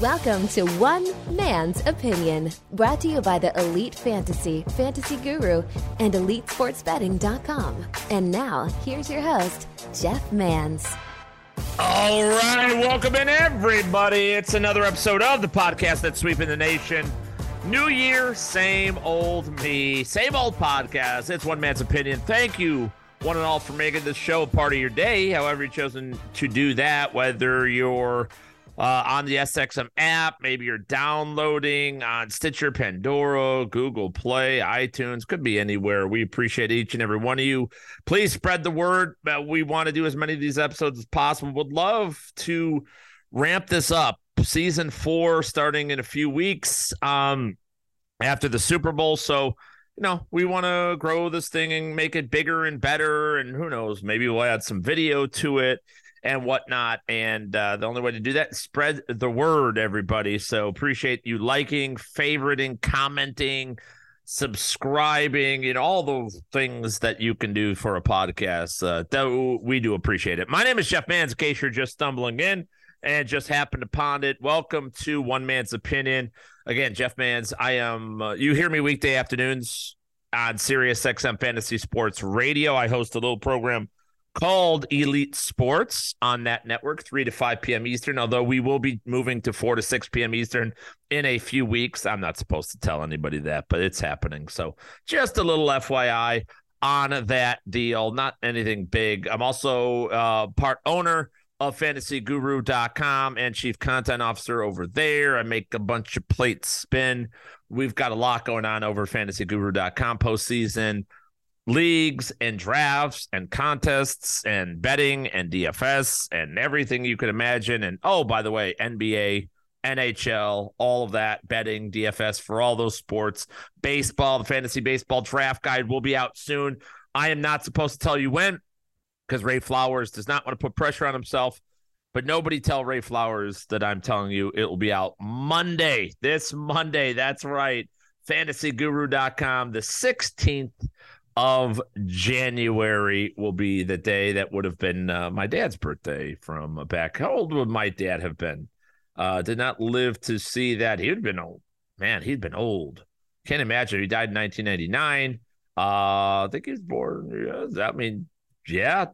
Welcome to One Man's Opinion, brought to you by the Elite Fantasy, Fantasy Guru, and EliteSportsBetting.com. And now, here's your host, Jeff Mans. All right, welcome in everybody. It's another episode of the podcast that's sweeping the nation. New year, same old me, same old podcast. It's one man's opinion. Thank you, one and all, for making this show a part of your day. However, you've chosen to do that, whether you're uh, on the SXM app. Maybe you're downloading on Stitcher, Pandora, Google Play, iTunes, could be anywhere. We appreciate each and every one of you. Please spread the word. we want to do as many of these episodes as possible. Would love to ramp this up. Season four starting in a few weeks um, after the Super Bowl. So, you know, we want to grow this thing and make it bigger and better. And who knows, maybe we'll add some video to it and whatnot. And uh, the only way to do that spread the word, everybody. So appreciate you liking, favoriting, commenting, subscribing, and all those things that you can do for a podcast. Uh, we do appreciate it. My name is Jeff Mans, in case you're just stumbling in and just happened upon it. Welcome to One Man's Opinion. Again, Jeff Mans. I am. Uh, you hear me weekday afternoons on Sirius XM Fantasy Sports Radio. I host a little program called Elite Sports on that network, 3 to 5 p.m. Eastern, although we will be moving to 4 to 6 p.m. Eastern in a few weeks. I'm not supposed to tell anybody that, but it's happening. So just a little FYI on that deal, not anything big. I'm also uh, part owner of fantasyguru.com and chief content officer over there. I make a bunch of plates spin. We've got a lot going on over fantasyguru.com postseason leagues and drafts and contests and betting and DFS and everything you could imagine. And oh, by the way, NBA, NHL, all of that, betting, DFS for all those sports, baseball, the fantasy baseball draft guide will be out soon. I am not supposed to tell you when because Ray Flowers does not want to put pressure on himself. But nobody tell Ray Flowers that I'm telling you it will be out Monday, this Monday. That's right. FantasyGuru.com, the 16th of January will be the day that would have been uh, my dad's birthday from back. How old would my dad have been? Uh, did not live to see that. He'd been old. Man, he'd been old. Can't imagine. He died in 1999. Uh, I think he was born. Yeah, I mean, yeah,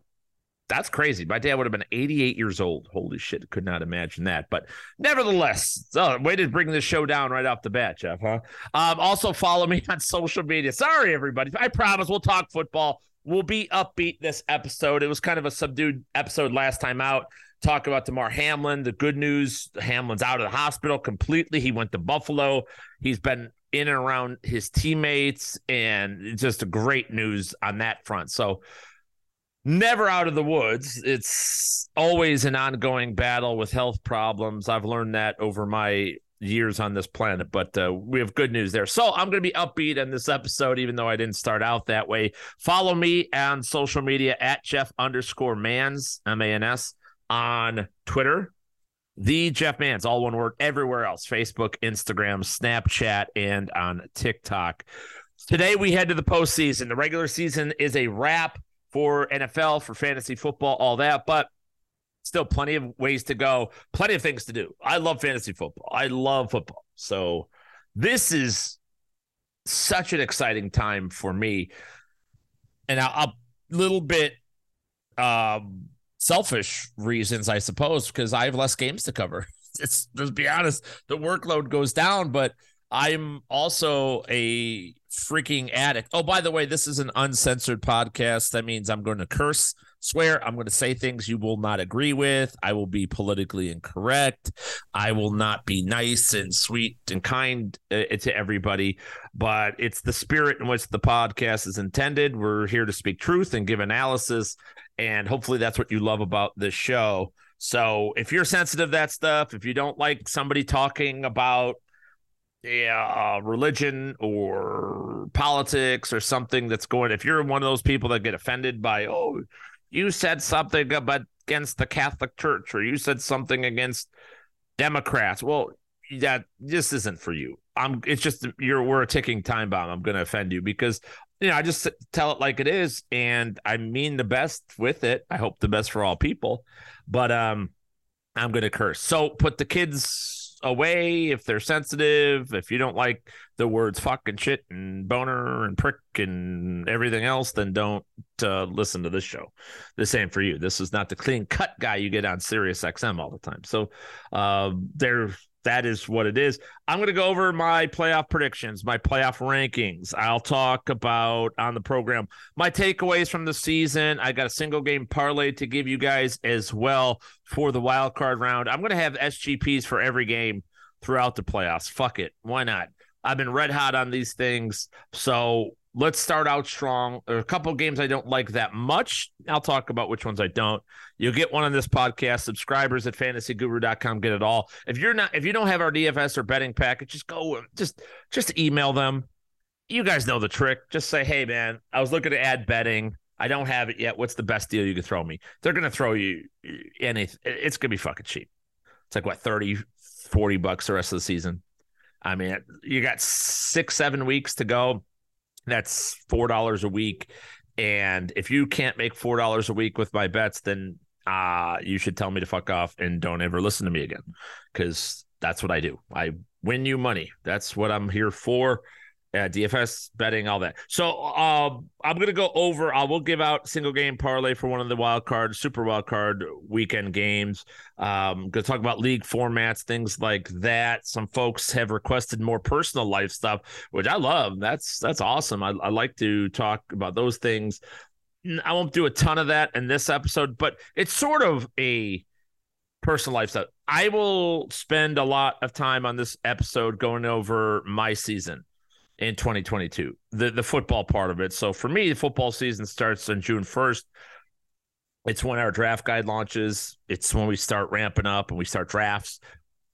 that's crazy. My dad would have been 88 years old. Holy shit. Could not imagine that. But nevertheless, so way to bring this show down right off the bat, Jeff, huh? Um, also follow me on social media. Sorry, everybody. I promise we'll talk football. We'll be upbeat this episode. It was kind of a subdued episode last time out. Talk about Damar Hamlin. The good news Hamlin's out of the hospital completely. He went to Buffalo. He's been in and around his teammates, and just great news on that front. So, never out of the woods. It's always an ongoing battle with health problems. I've learned that over my years on this planet, but uh, we have good news there. So I'm going to be upbeat in this episode, even though I didn't start out that way. Follow me on social media at Jeff underscore Mans, M A N S, on Twitter. The Jeff Mans, all one word, everywhere else Facebook, Instagram, Snapchat, and on TikTok. Today we head to the postseason. The regular season is a wrap for NFL, for fantasy football, all that. But still plenty of ways to go, plenty of things to do. I love fantasy football. I love football. So this is such an exciting time for me. And a, little bit um, selfish reasons, I suppose, because I have less games to cover. It's let's be honest, the workload goes down, but I'm also a freaking addict. Oh, by the way, this is an uncensored podcast. That means I'm going to curse, swear, I'm going to say things you will not agree with. I will be politically incorrect. I will not be nice and sweet and kind uh, to everybody, but it's the spirit in which the podcast is intended. We're here to speak truth and give analysis, and hopefully that's what you love about this show. So if you're sensitive to that stuff, if you don't like somebody talking about yeah, uh, religion or politics or something that's going. If you're one of those people that get offended by, oh, you said something about against the Catholic Church or you said something against Democrats, well, that this isn't for you. I'm. It's just you're. We're a ticking time bomb. I'm going to offend you because you know I just tell it like it is, and I mean the best with it. I hope the best for all people, but um, I'm going to curse. So put the kids away if they're sensitive. If you don't like the words fuck and shit and boner and prick and everything else, then don't uh, listen to this show. The same for you. This is not the clean cut guy you get on Sirius XM all the time. So uh, there that is what it is. I'm going to go over my playoff predictions, my playoff rankings. I'll talk about on the program my takeaways from the season. I got a single game parlay to give you guys as well for the wild card round. I'm going to have SGPs for every game throughout the playoffs. Fuck it. Why not? I've been red hot on these things. So let's start out strong. There are a couple games I don't like that much. I'll talk about which ones I don't. You'll get one on this podcast. Subscribers at fantasyguru.com get it all. If you're not if you don't have our DFS or betting package, just go just just email them. You guys know the trick. Just say, "Hey man, I was looking to add betting. I don't have it yet. What's the best deal you could throw me?" They're going to throw you anything. It's going to be fucking cheap. It's like what 30 40 bucks the rest of the season. I mean, you got 6 7 weeks to go that's four dollars a week. And if you can't make four dollars a week with my bets, then uh you should tell me to fuck off and don't ever listen to me again. Cause that's what I do. I win you money. That's what I'm here for uh, DFS betting, all that. So uh, I'm gonna go over. I will give out single game parlay for one of the wild card, super wild card weekend games. Um, gonna talk about league formats, things like that. Some folks have requested more personal life stuff, which I love. That's that's awesome. I, I like to talk about those things. I won't do a ton of that in this episode, but it's sort of a personal life stuff. I will spend a lot of time on this episode going over my season in 2022, the the football part of it. So for me, the football season starts on June 1st. It's when our draft guide launches. It's when we start ramping up and we start drafts,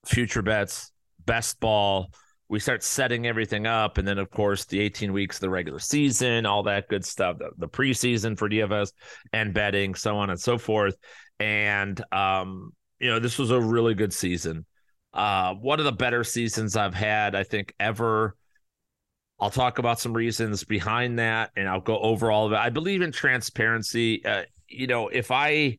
future bets, best ball. We start setting everything up, and then of course the 18 weeks of the regular season, all that good stuff, the, the preseason for DFS and betting, so on and so forth. And um, you know, this was a really good season. Uh, one of the better seasons I've had, I think, ever I'll talk about some reasons behind that and I'll go over all of it. I believe in transparency. Uh, you know, if I,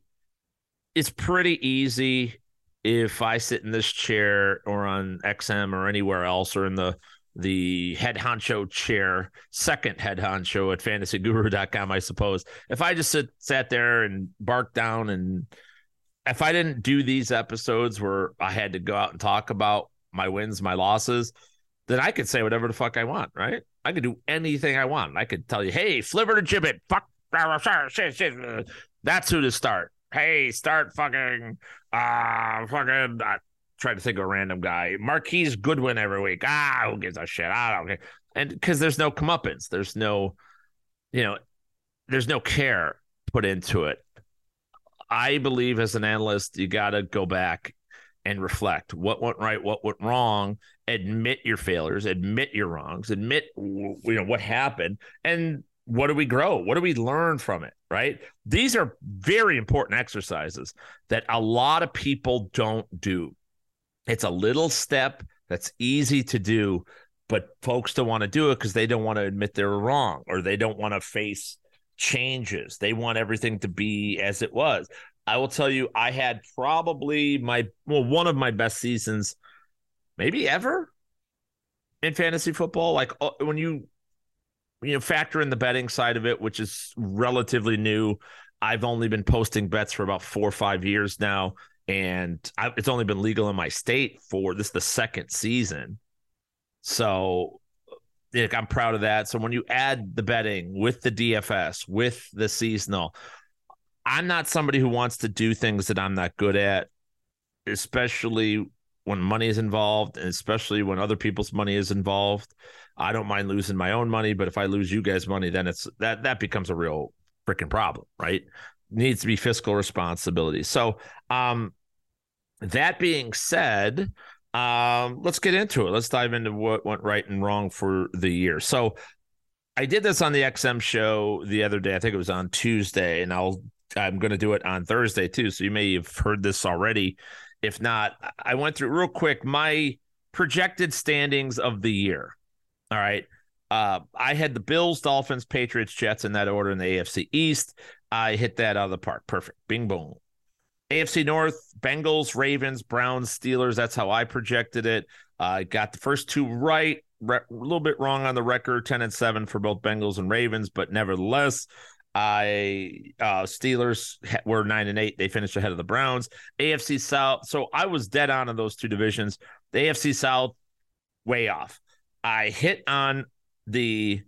it's pretty easy if I sit in this chair or on XM or anywhere else or in the, the head honcho chair, second head honcho at fantasyguru.com, I suppose. If I just sit, sat there and barked down and if I didn't do these episodes where I had to go out and talk about my wins, my losses, then I could say whatever the fuck I want, right? I could do anything I want. I could tell you, hey, flipper to gibbet, fuck, that's who to start. Hey, start fucking, uh, fucking, uh, try to think of a random guy. Marquise Goodwin every week. Ah, who gives a shit? I don't care. And because there's no comeuppance, there's no, you know, there's no care put into it. I believe as an analyst, you got to go back and reflect what went right, what went wrong, admit your failures, admit your wrongs, admit you know what happened, and what do we grow? What do we learn from it? Right? These are very important exercises that a lot of people don't do. It's a little step that's easy to do, but folks don't want to do it because they don't want to admit they're wrong or they don't want to face changes. They want everything to be as it was. I will tell you, I had probably my well, one of my best seasons, maybe ever in fantasy football. Like uh, when you you know factor in the betting side of it, which is relatively new. I've only been posting bets for about four or five years now, and I, it's only been legal in my state for this the second season. So like, I'm proud of that. So when you add the betting with the DFS, with the seasonal, I'm not somebody who wants to do things that I'm not good at, especially when money is involved and especially when other people's money is involved. I don't mind losing my own money, but if I lose you guys' money, then it's that that becomes a real freaking problem, right? Needs to be fiscal responsibility. So, um, that being said, um, let's get into it. Let's dive into what went right and wrong for the year. So, I did this on the XM show the other day. I think it was on Tuesday, and I'll I'm going to do it on Thursday too. So you may have heard this already. If not, I went through real quick my projected standings of the year. All right. Uh, I had the Bills, Dolphins, Patriots, Jets in that order in the AFC East. I hit that out of the park. Perfect. Bing boom. AFC North, Bengals, Ravens, Browns, Steelers. That's how I projected it. I uh, got the first two right, re- a little bit wrong on the record 10 and 7 for both Bengals and Ravens, but nevertheless, I uh Steelers were 9 and 8. They finished ahead of the Browns. AFC South. So I was dead on in those two divisions. The AFC South way off. I hit on the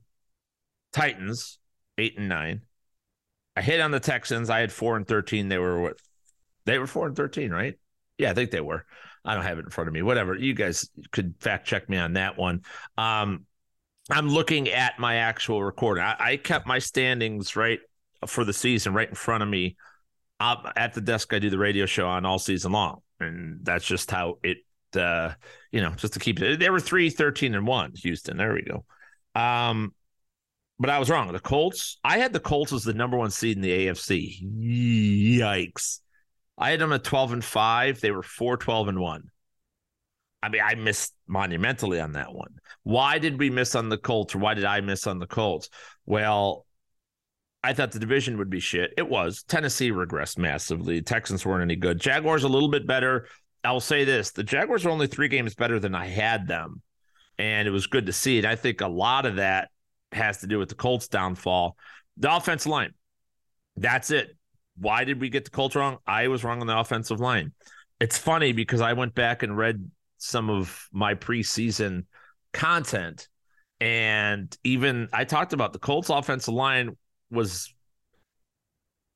Titans 8 and 9. I hit on the Texans. I had 4 and 13. They were what they were four and thirteen, right? Yeah, I think they were. I don't have it in front of me. Whatever. You guys could fact check me on that one. Um, I'm looking at my actual recording. I, I, kept my standings right for the season right in front of me. I'm at the desk I do the radio show on all season long. And that's just how it uh, you know, just to keep it. They were 3 13 and 1, Houston. There we go. Um, but I was wrong. The Colts, I had the Colts as the number one seed in the AFC. Yikes. I had them at 12 and 5. They were 4 12 and 1. I mean, I missed monumentally on that one. Why did we miss on the Colts or why did I miss on the Colts? Well, I thought the division would be shit. It was. Tennessee regressed massively. Texans weren't any good. Jaguars a little bit better. I'll say this the Jaguars are only three games better than I had them. And it was good to see it. I think a lot of that has to do with the Colts downfall. The offensive line. That's it. Why did we get the Colts wrong? I was wrong on the offensive line. It's funny because I went back and read some of my preseason content, and even I talked about the Colts offensive line was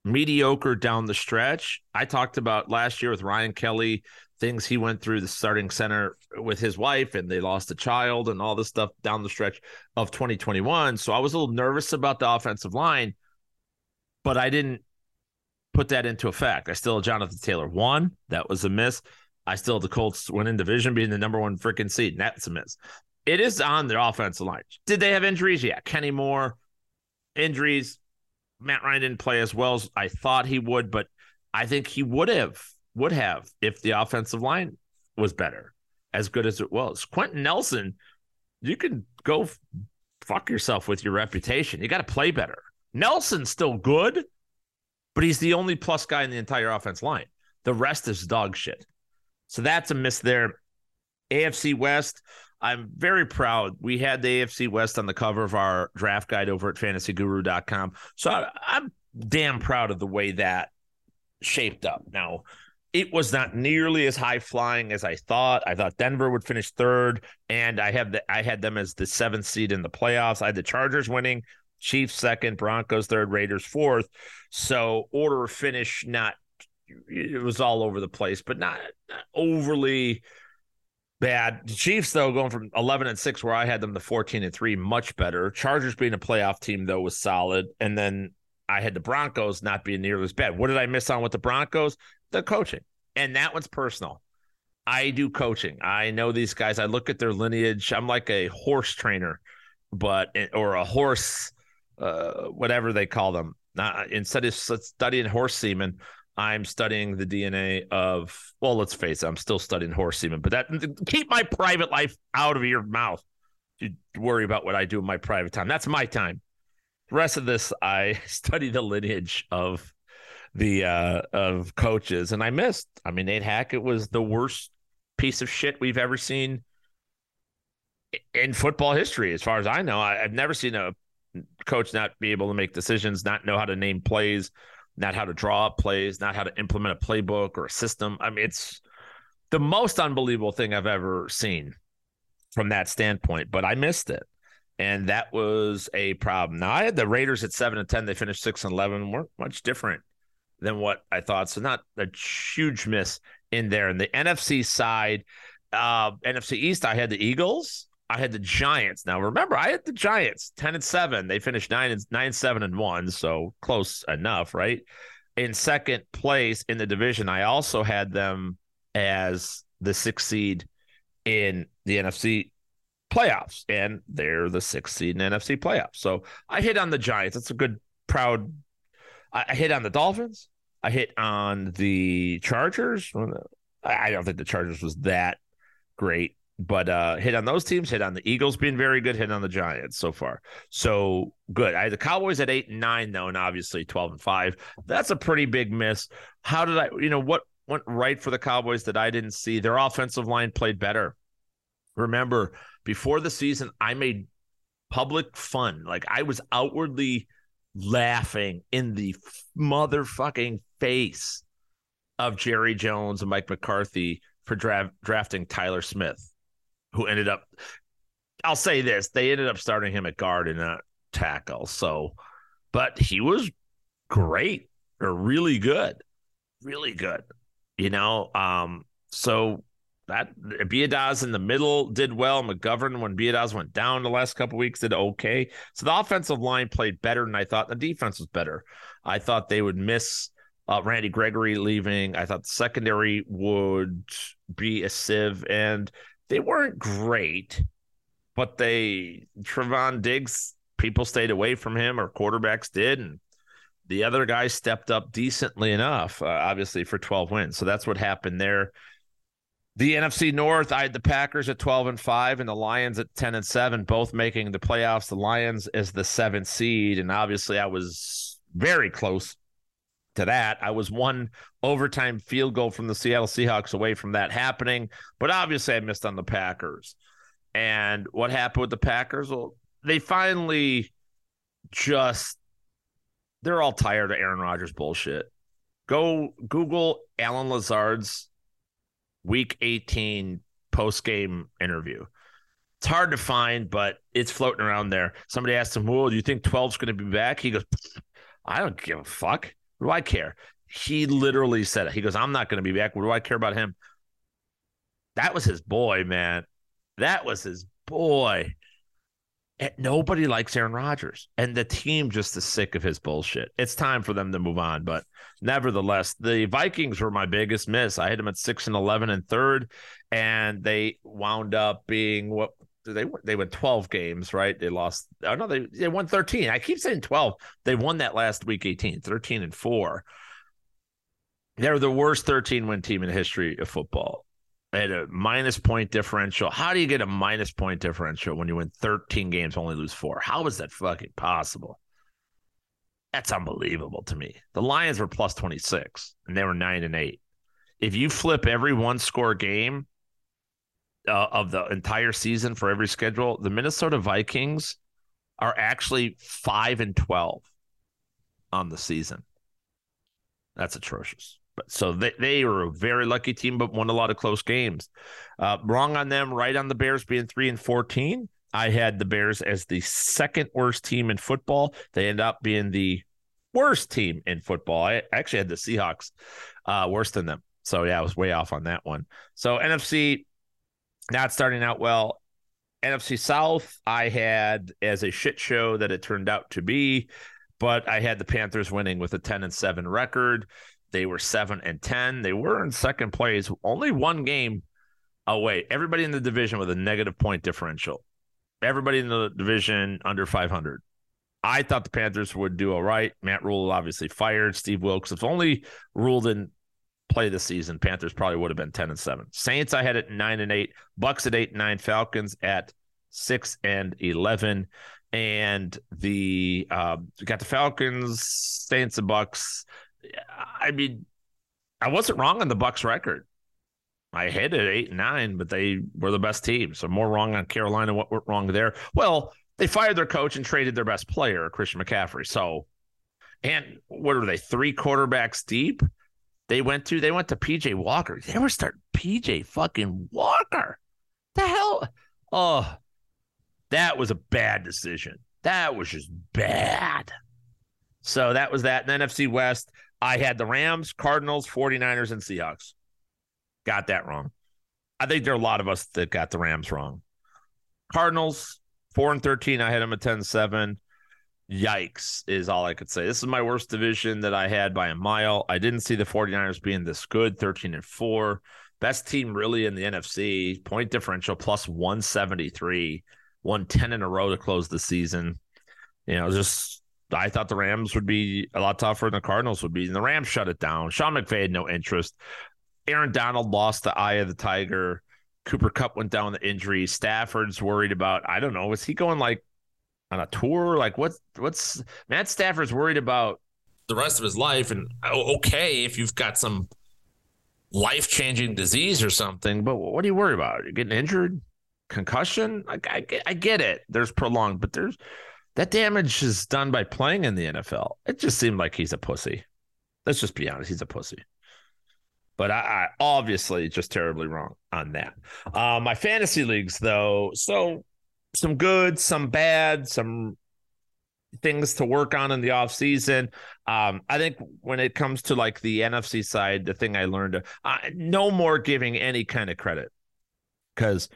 mediocre down the stretch. I talked about last year with Ryan Kelly, things he went through the starting center with his wife, and they lost a child and all this stuff down the stretch of 2021. So I was a little nervous about the offensive line, but I didn't put that into effect. I still Jonathan Taylor one. That was a miss. I still the Colts winning division being the number one freaking seed. And that's a miss. It is on their offensive line. Did they have injuries? Yeah. Kenny Moore, injuries. Matt Ryan didn't play as well as I thought he would, but I think he would have, would have if the offensive line was better, as good as it was. Quenton Nelson, you can go fuck yourself with your reputation. You got to play better. Nelson's still good but he's the only plus guy in the entire offense line. The rest is dog shit. So that's a miss there. AFC West, I'm very proud. We had the AFC West on the cover of our draft guide over at fantasyguru.com. So I, I'm damn proud of the way that shaped up. Now, it was not nearly as high flying as I thought. I thought Denver would finish third, and I have the I had them as the seventh seed in the playoffs. I had the Chargers winning, Chiefs second, Broncos third, Raiders fourth. So order of finish, not it was all over the place, but not, not overly bad. The Chiefs, though, going from 11 and 6, where I had them to 14 and 3, much better. Chargers being a playoff team, though, was solid. And then I had the Broncos not being nearly as bad. What did I miss on with the Broncos? The coaching. And that one's personal. I do coaching. I know these guys. I look at their lineage. I'm like a horse trainer, but or a horse uh, whatever they call them. Not, instead of studying horse semen, I'm studying the DNA of. Well, let's face it, I'm still studying horse semen. But that keep my private life out of your mouth. You worry about what I do in my private time. That's my time. The rest of this, I study the lineage of the uh of coaches, and I missed. I mean, Nate Hackett was the worst piece of shit we've ever seen in football history, as far as I know. I, have never seen a coach not be able to make decisions, not know how to name plays, not how to draw up plays, not how to implement a playbook or a system. I mean, it's the most unbelievable thing I've ever seen from that standpoint, but I missed it. And that was a problem. Now I had the Raiders at seven and ten. They finished six and eleven. weren't much different than what I thought. So not a huge miss in there. And the NFC side, uh, NFC East, I had the Eagles. I had the Giants. Now remember, I had the Giants 10 and 7. They finished 9 and 9 7 and 1, so close enough, right? In second place in the division, I also had them as the sixth seed in the NFC playoffs, and they're the sixth seed in NFC playoffs. So I hit on the Giants. That's a good, proud. I, I hit on the Dolphins. I hit on the Chargers. I don't think the Chargers was that great but uh, hit on those teams, hit on the Eagles being very good, hit on the Giants so far. So good. I had the Cowboys at eight and nine though, and obviously twelve and five. That's a pretty big miss. How did I? You know what went right for the Cowboys that I didn't see? Their offensive line played better. Remember, before the season, I made public fun. Like I was outwardly laughing in the motherfucking face of Jerry Jones and Mike McCarthy for dra- drafting Tyler Smith, who ended up. I'll say this: they ended up starting him at guard and not tackle. So, but he was great or really good, really good. You know, um, so that Biadasz in the middle did well. McGovern, when Biadasz went down the last couple weeks, did okay. So the offensive line played better than I thought. The defense was better. I thought they would miss uh, Randy Gregory leaving. I thought the secondary would be a sieve, and they weren't great, but they Trevon Diggs. People stayed away from him, or quarterbacks did, and the other guys stepped up decently enough, uh, obviously for 12 wins. So that's what happened there. The NFC North, I had the Packers at 12 and 5 and the Lions at 10 and 7, both making the playoffs. The Lions as the seventh seed. And obviously, I was very close to that. I was one overtime field goal from the Seattle Seahawks away from that happening. But obviously, I missed on the Packers. And what happened with the Packers? Well, they finally just, they're all tired of Aaron Rodgers bullshit. Go Google Allen Lazard's week 18 post game interview. It's hard to find, but it's floating around there. Somebody asked him, Well, do you think 12's going to be back? He goes, I don't give a fuck. What do I care? He literally said it. He goes, I'm not going to be back. What do I care about him? That was his boy, man. That was his boy. And nobody likes Aaron Rodgers, and the team just is sick of his bullshit. It's time for them to move on, but nevertheless, the Vikings were my biggest miss. I had them at six and eleven and third, and they wound up being what they they went 12 games, right? They lost. Oh no, they they won 13. I keep saying 12. They won that last week 18, 13 and 4. They're the worst 13 win team in the history of football had a minus point differential. How do you get a minus point differential when you win 13 games, only lose four? How is that fucking possible? That's unbelievable to me. The Lions were plus 26 and they were nine and eight. If you flip every one score game uh, of the entire season for every schedule, the Minnesota Vikings are actually five and 12 on the season. That's atrocious. But so they, they were a very lucky team, but won a lot of close games. Uh, wrong on them, right on the Bears being three and fourteen. I had the Bears as the second worst team in football. They end up being the worst team in football. I actually had the Seahawks uh, worse than them. So yeah, I was way off on that one. So NFC not starting out well. NFC South, I had as a shit show that it turned out to be, but I had the Panthers winning with a 10 and 7 record. They were seven and ten. They were in second place, only one game away. Everybody in the division with a negative point differential. Everybody in the division under 500. I thought the Panthers would do all right. Matt Rhule obviously fired. Steve Wilks, if only Rhule didn't play the season, Panthers probably would have been 10 and 7. Saints, I had it nine and eight. Bucks at eight and nine. Falcons at six and 11. And the uh, got the Falcons, Saints, and Bucks I mean, I wasn't wrong on the Bucks record. I hit it eight and nine, but they were the best team. So more wrong on Carolina. What went wrong there? Well, they fired their coach and traded their best player, Christian McCaffrey. So, and what are they? Three quarterbacks deep. They went to they went to PJ Walker. They were starting PJ fucking Walker. The hell? Oh, that was a bad decision. That was just bad. So that was that. And NFC West, I had the Rams, Cardinals, 49ers, and Seahawks. Got that wrong. I think there are a lot of us that got the Rams wrong. Cardinals, 4 and 13. I had them at 10 7. Yikes, is all I could say. This is my worst division that I had by a mile. I didn't see the 49ers being this good, 13 and 4. Best team really in the NFC. Point differential plus 173. Won 10 in a row to close the season. You know, just I thought the Rams would be a lot tougher than the Cardinals would be, and the Rams shut it down. Sean McVay had no interest. Aaron Donald lost the eye of the tiger. Cooper Kupp went down the injury. Stafford's worried about. I don't know. Is he going like on a tour? Like what's what's Matt Stafford's worried about the rest of his life? And oh, okay, if you've got some life changing disease or something, but what are you worried about? You're getting injured, concussion. I, I, I get it. There's prolonged, but there's that damage is done by playing in the NFL. It just seemed like he's a pussy. Let's just be honest. He's a pussy. But I, I obviously just terribly wrong on that. Uh, my fantasy leagues, though, so some good, some bad, some things to work on in the off season. Um, I think when it comes to like the NFC side, the thing I learned, uh, no more giving any kind of credit because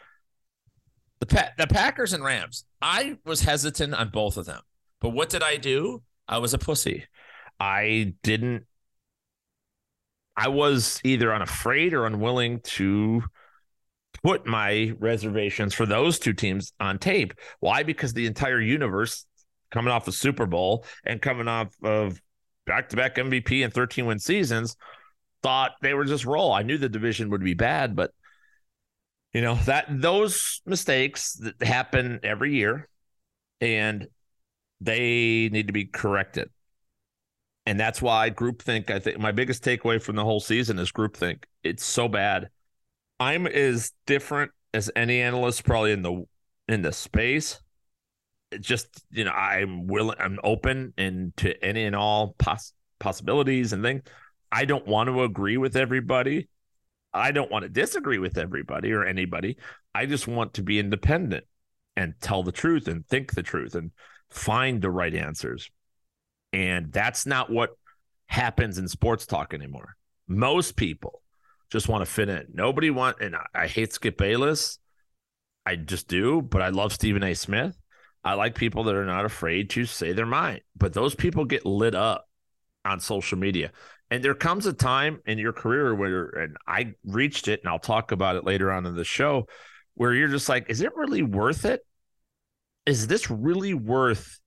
the pa- the Packers and Rams, I was hesitant on both of them. But what did I do? I was a pussy. I didn't I was either unafraid or unwilling to put my reservations for those two teams on tape. Why? Because the entire universe coming off the Super Bowl and coming off of back to back MVP and 13 win seasons thought they were just roll. I knew the division would be bad, but you know that those mistakes that happen every year and they need to be corrected and that's why groupthink. I think my biggest takeaway from the whole season is groupthink. It's so bad. I'm as different as any analyst probably in the in the space. It just you know, I'm willing. I'm open and to any and all poss- possibilities and things. I don't want to agree with everybody. I don't want to disagree with everybody or anybody. I just want to be independent and tell the truth and think the truth and find the right answers. And that's not what happens in sports talk anymore. Most people just want to fit in. Nobody want, and I, I hate Skip Bayless. I just do, but I love Stephen A. Smith. I like people that are not afraid to say their mind, but those people get lit up on social media. And there comes a time in your career where, and I reached it, and I'll talk about it later on in the show, where you're just like, is it really worth it? Is this really worth?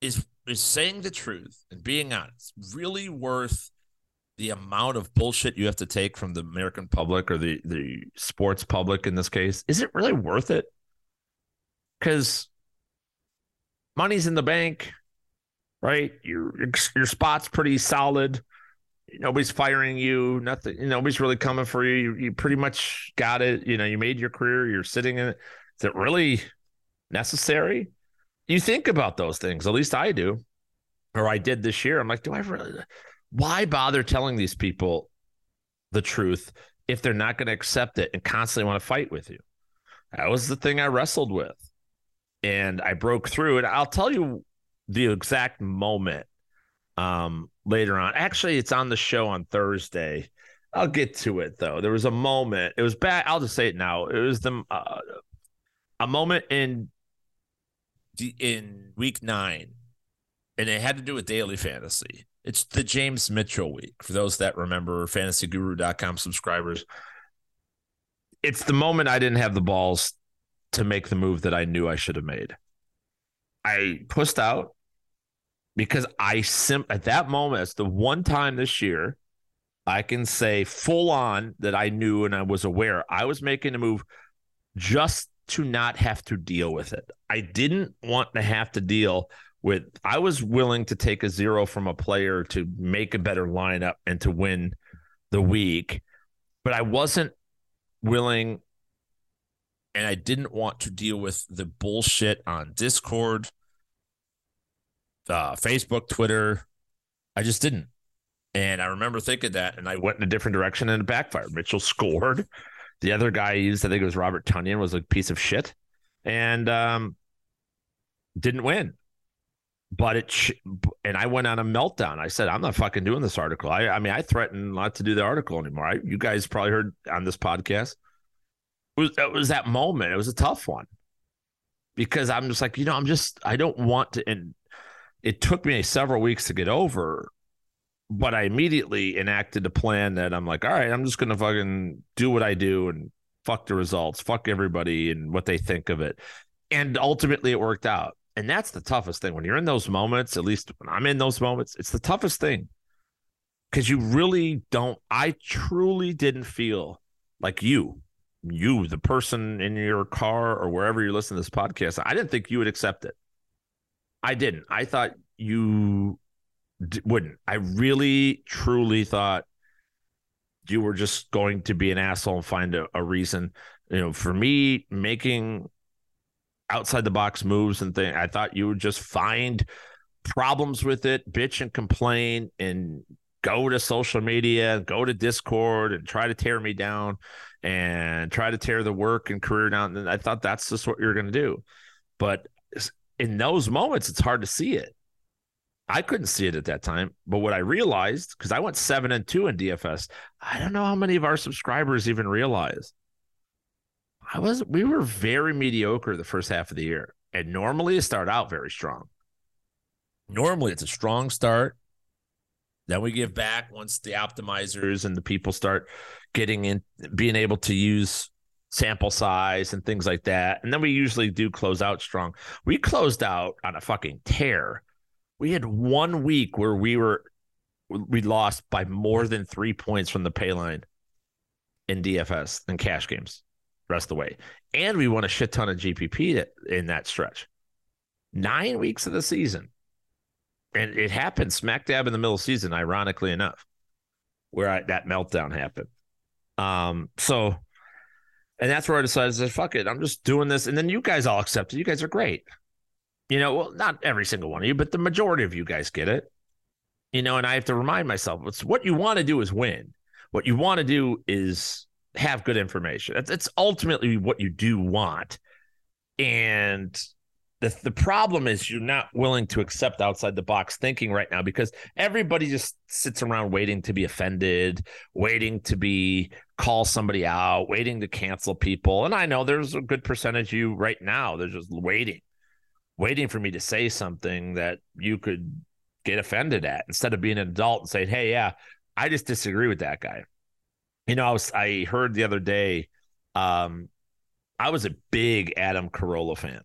Is is saying the truth and being honest really worth the amount of bullshit you have to take from the American public or the the sports public in this case? Is it really worth it? Because money's in the bank, right? Your your spot's pretty solid. Nobody's firing you. Nothing. Nobody's really coming for you. you. You pretty much got it. You know, you made your career. You're sitting in it. Is it really necessary? you think about those things. At least I do, or I did this year. I'm like, do I really? Why bother telling these people the truth if they're not going to accept it and constantly want to fight with you? That was the thing I wrestled with, and I broke through. And I'll tell you the exact moment um, later on. Actually, it's on the show on Thursday. I'll get to it though. There was a moment. It was bad. I'll just say it now. It was the uh, a moment in in week nine, and it had to do with daily fantasy. It's the James Mitchell week. For those that remember, fantasyguru.com subscribers, it's the moment I didn't have the balls to make the move that I knew I should have made. I pushed out because I sim at that moment, it's the one time this year I can say full on that I knew and I was aware I was making a move just to not have to deal with it. I didn't want to have to deal with I was willing to take a zero from a player to make a better lineup and to win the week, but I wasn't willing and I didn't want to deal with the bullshit on Discord, uh, Facebook, Twitter. I just didn't. And I remember thinking that, and I went in a different direction and it backfired. Mitchell scored. The other guy I used, I think it was Robert Tonyan, was a piece of shit and um, didn't win. But it, and I went on a meltdown. I said, I'm not fucking doing this article. I, I mean, I threatened not to do the article anymore. I, you guys probably heard on this podcast. It was, it was that moment. It was a tough one because I'm just like, you know, I'm just, I don't want to. And it took me several weeks to get over but I immediately enacted a plan that I'm like, all right, I'm just gonna fucking do what I do and fuck the results, fuck everybody and what they think of it. And ultimately it worked out. And that's the toughest thing. When you're in those moments, at least when I'm in those moments, it's the toughest thing. Cause you really don't, I truly didn't feel like you you, the person in your car or wherever you're listening to this podcast, I didn't think you would accept it. I didn't. I thought you d- wouldn't. I really, truly thought you were just going to be an asshole and find a, a reason. You know, for me, making outside the box moves and things, I thought you would just find problems with it, bitch and complain, and go to social media, go to Discord, and try to tear me down and try to tear the work and career down. And I thought that's just what you're going to do. But in those moments, it's hard to see it. I couldn't see it at that time. But what I realized, because I went seven and two in DFS, I don't know how many of our subscribers even realize. I was we were very mediocre the first half of the year. And normally it start out very strong. Normally it's a strong start. Then we give back once the optimizers and the people start getting in, being able to use sample size and things like that. And then we usually do close out strong. We closed out on a fucking tear. We had one week where we were we lost by more than three points from the pay line in DFS and cash games rest of the way. And we won a shit ton of GPP in that stretch. Nine weeks of the season and it happened smack dab in the middle of the season, ironically enough, where I, that meltdown happened. Um, so, and that's where I decided to say, fuck it, I'm just doing this. And then you guys all accepted. You guys are great. You know, well, not every single one of you, but the majority of you guys get it. You know, and I have to remind myself, it's what you want to do is win. What you want to do is have good information. It's, it's ultimately what you do want. And the, the problem is you're not willing to accept outside the box thinking right now because everybody just sits around waiting to be offended, waiting to be call somebody out, waiting to cancel people. And I know there's a good percentage of you right now. They're just waiting, waiting for me to say something that you could get offended at instead of being an adult and saying, Hey, yeah, I just disagree with that guy. You know, I was I heard the other day, um, I was a big Adam Carolla fan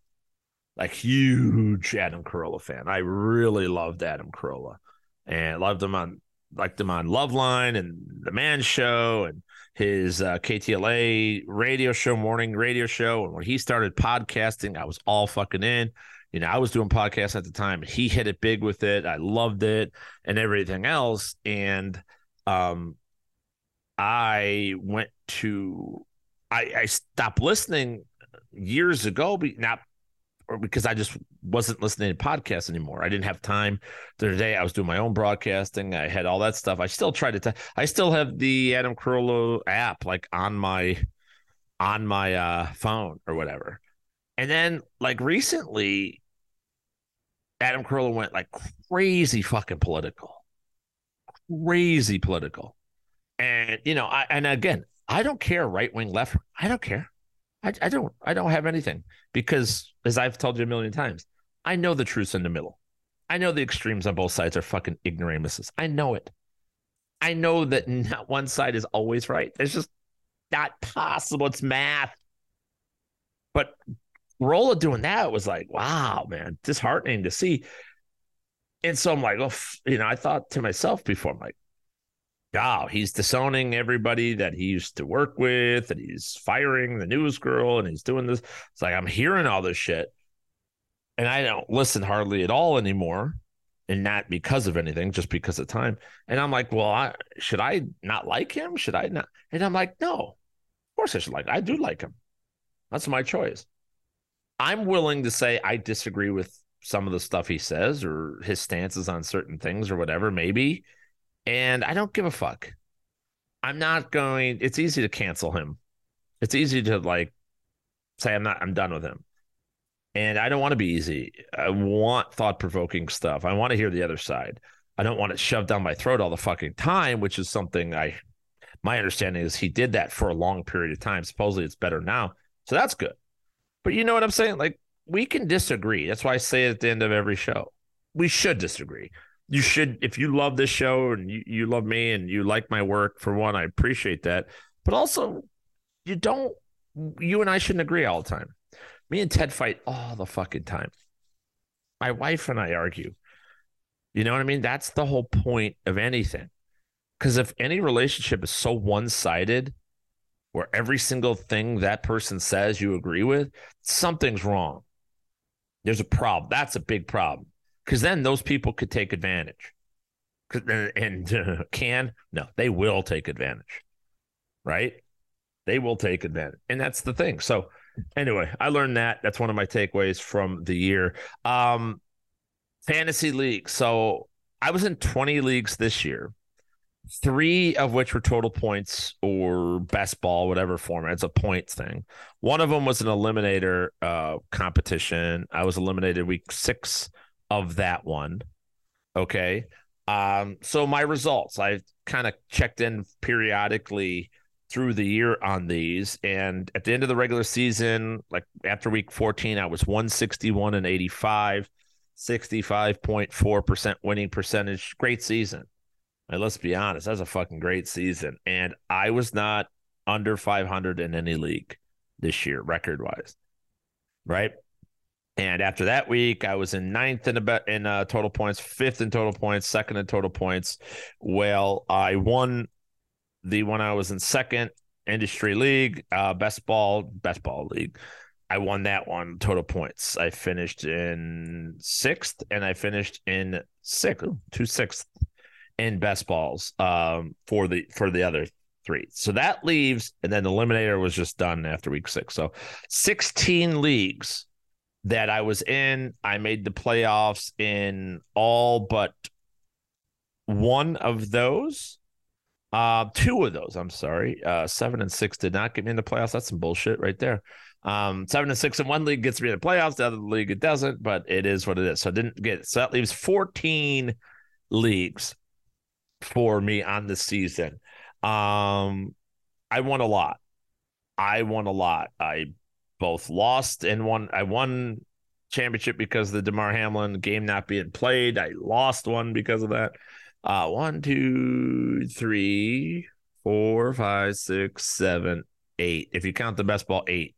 like huge Adam Carolla fan. I really loved Adam Carolla and loved him on liked him on Loveline and The Man Show and his uh, KTLA radio show, morning radio show. And when he started podcasting, I was all fucking in. You know, I was doing podcasts at the time. He hit it big with it. I loved it and everything else. And um, I went to, I, I stopped listening years ago, not or because I just wasn't listening to podcasts anymore. I didn't have time. The other day I was doing my own broadcasting. I had all that stuff. I still tried to. T- I still have the Adam Carolla app like on my on my uh, phone or whatever. And then like recently, Adam Carolla went like crazy fucking political, crazy political, and you know, I and again, I don't care right wing, left. I don't care. I, I don't I don't have anything because as I've told you a million times, I know the truth's in the middle. I know the extremes on both sides are fucking ignoramuses. I know it. I know that not one side is always right. It's just not possible. It's math. But Rolla doing that was like, wow, man, disheartening to see. And so I'm like, oh, you know, I thought to myself before, I'm like, oh, he's disowning everybody that he used to work with, and he's firing the news girl, and he's doing this. It's like I'm hearing all this shit, and I don't listen hardly at all anymore, and not because of anything, just because of time. And I'm like, well, I, should I not like him? Should I not? And I'm like, no, of course I should like. I do like him. That's my choice. I'm willing to say I disagree with some of the stuff he says or his stances on certain things or whatever. Maybe and I don't give a fuck. I'm not going. It's easy to cancel him. It's easy to like say I'm not. I'm done with him. And I don't want to be easy. I want thought provoking stuff. I want to hear the other side. I don't want it shoved down my throat all the fucking time, which is something I. My understanding is he did that for a long period of time. Supposedly it's better now, so that's good. But you know what I'm saying? Like we can disagree. That's why I say it at the end of every show, we should disagree you should if you love this show and you, you love me and you like my work for one i appreciate that. But also you don't you and i shouldn't agree all the time. Me and ted fight all the fucking time. My wife and i argue. You know what i mean? That's the whole point of anything. Because if any relationship is so one-sided where every single thing that person says you agree with, something's wrong. There's a problem. That's a big problem because then those people could take advantage. And uh, can no, they will take advantage, right? They will take advantage, and that's the thing. So, anyway, I learned that. That's one of my takeaways from the year. Um, fantasy league. So I was in 20 leagues this year three of which were total points or best ball, whatever format. It's a points thing. One of them was an eliminator uh, competition. I was eliminated week six of that one. Okay. Um, so my results, I've kind of checked in periodically through the year on these. And at the end of the regular season, like after week 14, I was 161 and 85, 65.4% winning percentage. Great season. And let's be honest, that's a fucking great season. And I was not under 500 in any league this year, record wise. Right. And after that week, I was in ninth in a in uh, total points, fifth in total points, second in total points. Well, I won the one I was in second industry league, uh, best ball, best ball league. I won that one total points. I finished in sixth, and I finished in sixth, two sixth in best balls um, for the for the other three. So that leaves, and then the eliminator was just done after week six. So 16 leagues that I was in. I made the playoffs in all but one of those. Uh, two of those, I'm sorry. Uh, seven and six did not get me in the playoffs. That's some bullshit right there. Um, seven and six in one league gets me in the playoffs. The other league it doesn't, but it is what it is. So I didn't get so that leaves 14 leagues for me on the season. Um, I won a lot. I won a lot. I both lost and won. I won championship because the Damar Hamlin game not being played. I lost one because of that. Uh, one, two, three, four, five, six, seven, eight. If you count the best ball, eight.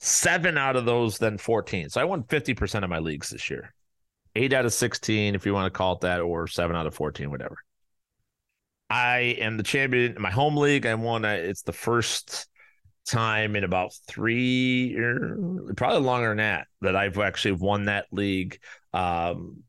Seven out of those, then 14. So I won 50% of my leagues this year. Eight out of 16, if you want to call it that, or seven out of 14, whatever. I am the champion in my home league. I won. It's the first time in about three, probably longer than that, that I've actually won that league. Um,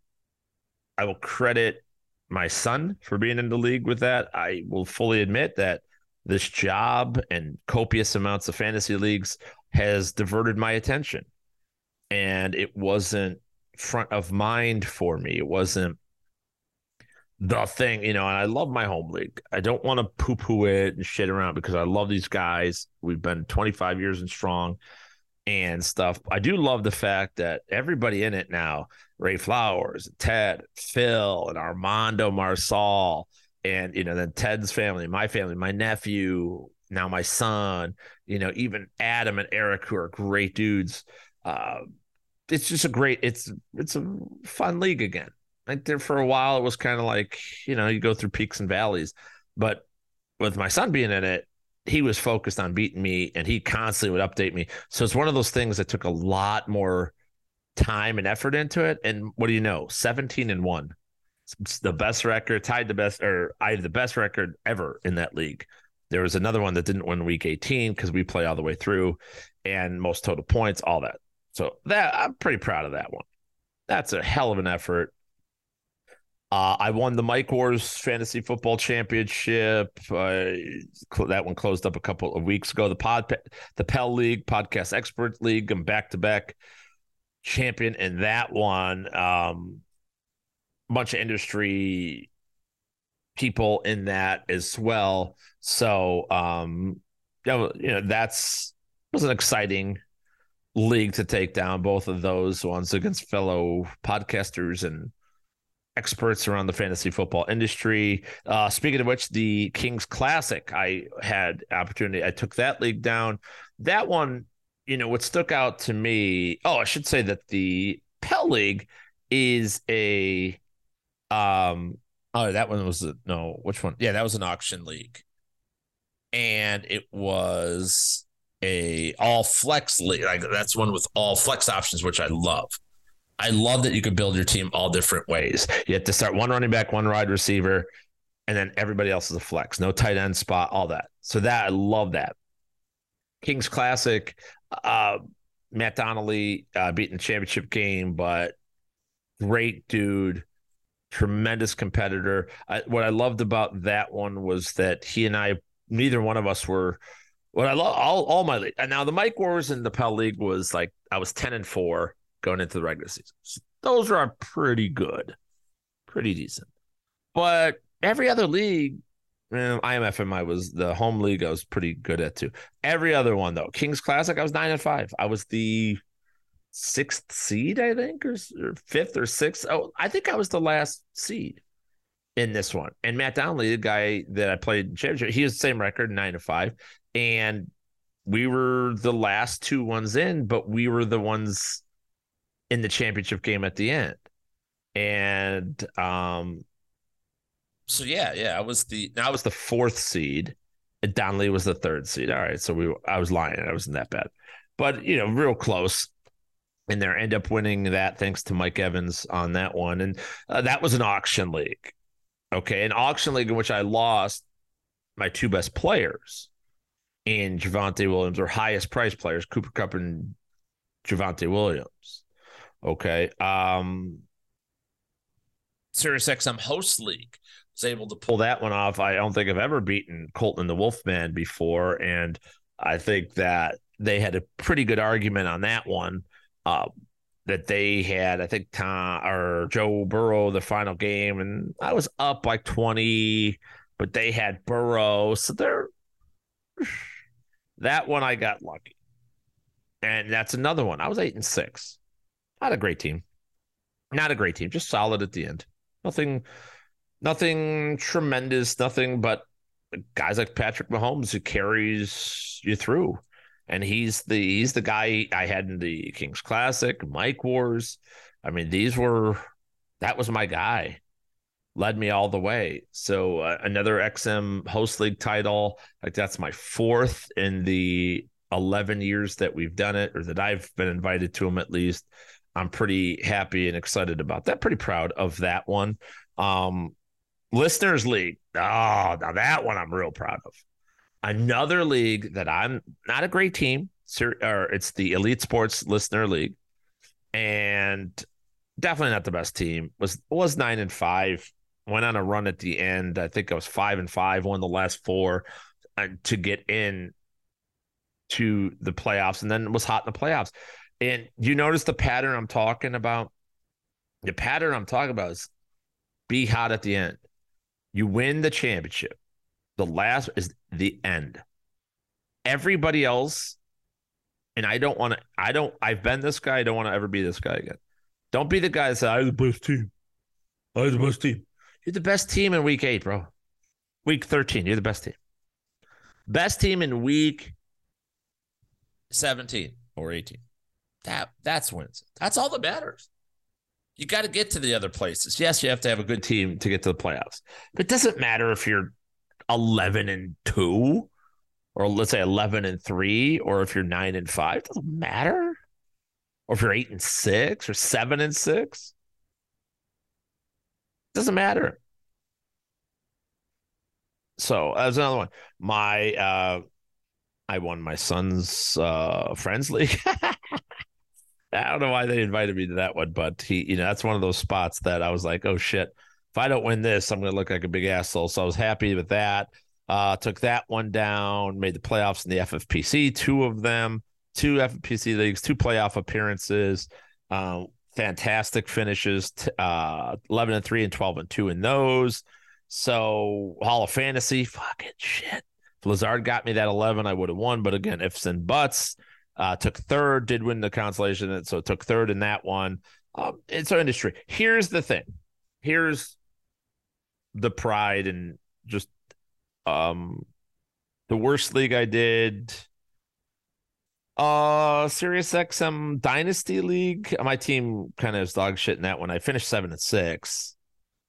I will credit my son for being in the league with that. I will fully admit that this job and copious amounts of fantasy leagues has diverted my attention. And it wasn't front of mind for me. It wasn't the thing, you know, and I love my home league. I don't want to poo poo it and shit around because I love these guys. We've been 25 years and strong and stuff. I do love the fact that everybody in it now, Ray Flowers, Ted, Phil, and Armando Marsal, and you know, then Ted's family, my family, my nephew, now my son, you know, even Adam and Eric, who are great dudes. Uh, it's just a great, it's it's a fun league again there for a while it was kind of like you know you go through peaks and valleys but with my son being in it he was focused on beating me and he constantly would update me. So it's one of those things that took a lot more time and effort into it. And what do you know? 17 and 1 it's the best record tied the best or i had the best record ever in that league. There was another one that didn't win week 18 because we play all the way through and most total points all that. So that i'm pretty proud of that one. That's a hell of an effort uh, I won the Mike Wars Fantasy Football Championship. Uh, that one closed up a couple of weeks ago. The Pod, the Pell League, Podcast Expert League, I'm back to back champion in that one. Um, bunch of industry people in that as well. So, um, you know, that's was an exciting league to take down both of those ones against fellow podcasters and experts around the fantasy football industry. Uh, speaking of which, the Kings Classic, I had opportunity. I took that league down. That one, you know, what stuck out to me. Oh, I should say that the Pell League is a. Um. Oh, that one was a, no. Which one? Yeah, that was an auction league, and it was a all flex league. Like that's one with all flex options, which I love. I love that you could build your team all different ways. You have to start one running back, one wide receiver, and then everybody else is a flex. No tight end spot, all that. So that I love that. Kings Classic, uh, Matt Donnelly uh, beating the championship game, but great dude, tremendous competitor. I, what I loved about that one was that he and I, neither one of us were. What I love all all my league. Now the Mike Wars in the Pell League was like I was ten and four going into the regular season. So those are pretty good, pretty decent. But every other league, eh, IMFMI was the home league. I was pretty good at too. Every other one though, Kings Classic, I was nine and five. I was the sixth seed, I think, or, or fifth or sixth. Oh, I think I was the last seed in this one. And Matt Donnelly, the guy that I played championship, he has the same record, nine to five. And we were the last two ones in, but we were the ones in the championship game at the end. And um so yeah, yeah, I was the I was the fourth seed. And Donnelly was the third seed. All right, so we I was lying. I wasn't that bad, but you know, real close. And there end up winning that thanks to Mike Evans on that one, and uh, that was an auction league. Okay, an auction league in which I lost my two best players in Javonte Williams, or highest price players, Cooper Kupp and Javonte Williams. Okay. Um SiriusXM host league was able to pull that one off. I don't think I've ever beaten Colton and the Wolfman before. And I think that they had a pretty good argument on that one. Uh, that they had, I think Tom or Joe Burrow the final game, and I was up like 20, but they had Burrow. So they're that one I got lucky. And that's another one. I was eight and six. Not a great team. Not a great team, just solid at the end. Nothing nothing tremendous, nothing but guys like Patrick Mahomes who carries you through. And he's the he's the guy I had in the Kings Classic, Mike Wars. I mean, these were that was my guy. Led me all the way. So uh, another XM host league title, like that's my fourth in the 11 years that we've done it or that I've been invited to them at least. I'm pretty happy and excited about that. Pretty proud of that one. Um, Listeners League. Oh, now that one I'm real proud of. Another league that I'm not a great team, or it's the Elite Sports Listener League, and definitely not the best team. Was was nine and five. Went on a run at the end. I think I was five and five. Won the last four uh, to get in to the playoffs, and then was hot in the playoffs. And you notice the pattern I'm talking about? The pattern I'm talking about is be hot at the end. You win the championship. The last is the end. Everybody else, and I don't want to, I don't, I've been this guy. I don't want to ever be this guy again. Don't be the guy that said, I'm the best team. I'm the best team. You're the best team in week eight, bro. Week 13, you're the best team. Best team in week 17 or 18. That that's wins. That's all that matters you got to get to the other places. Yes, you have to have a good team to get to the playoffs. But it doesn't matter if you're 11 and 2 or let's say 11 and 3 or if you're 9 and 5. It doesn't matter. Or if you're 8 and 6 or 7 and 6. It doesn't matter. So, as another one. My uh I won my son's uh friends league. I don't know why they invited me to that one, but he, you know, that's one of those spots that I was like, oh shit, if I don't win this, I'm going to look like a big asshole. So I was happy with that. Uh, took that one down, made the playoffs in the FFPC, two of them, two FFPC leagues, two playoff appearances. Uh, fantastic finishes, t- uh, 11 and 3 and 12 and 2 in those. So Hall of Fantasy, fucking shit. If Lazard got me that 11, I would have won. But again, ifs and buts. Uh, took third, did win the consolation, so took third in that one. Um, it's our industry. Here's the thing. Here's the pride and just um the worst league I did. Uh Sirius XM Dynasty League. My team kind of is dog shit in that one. I finished seven and six.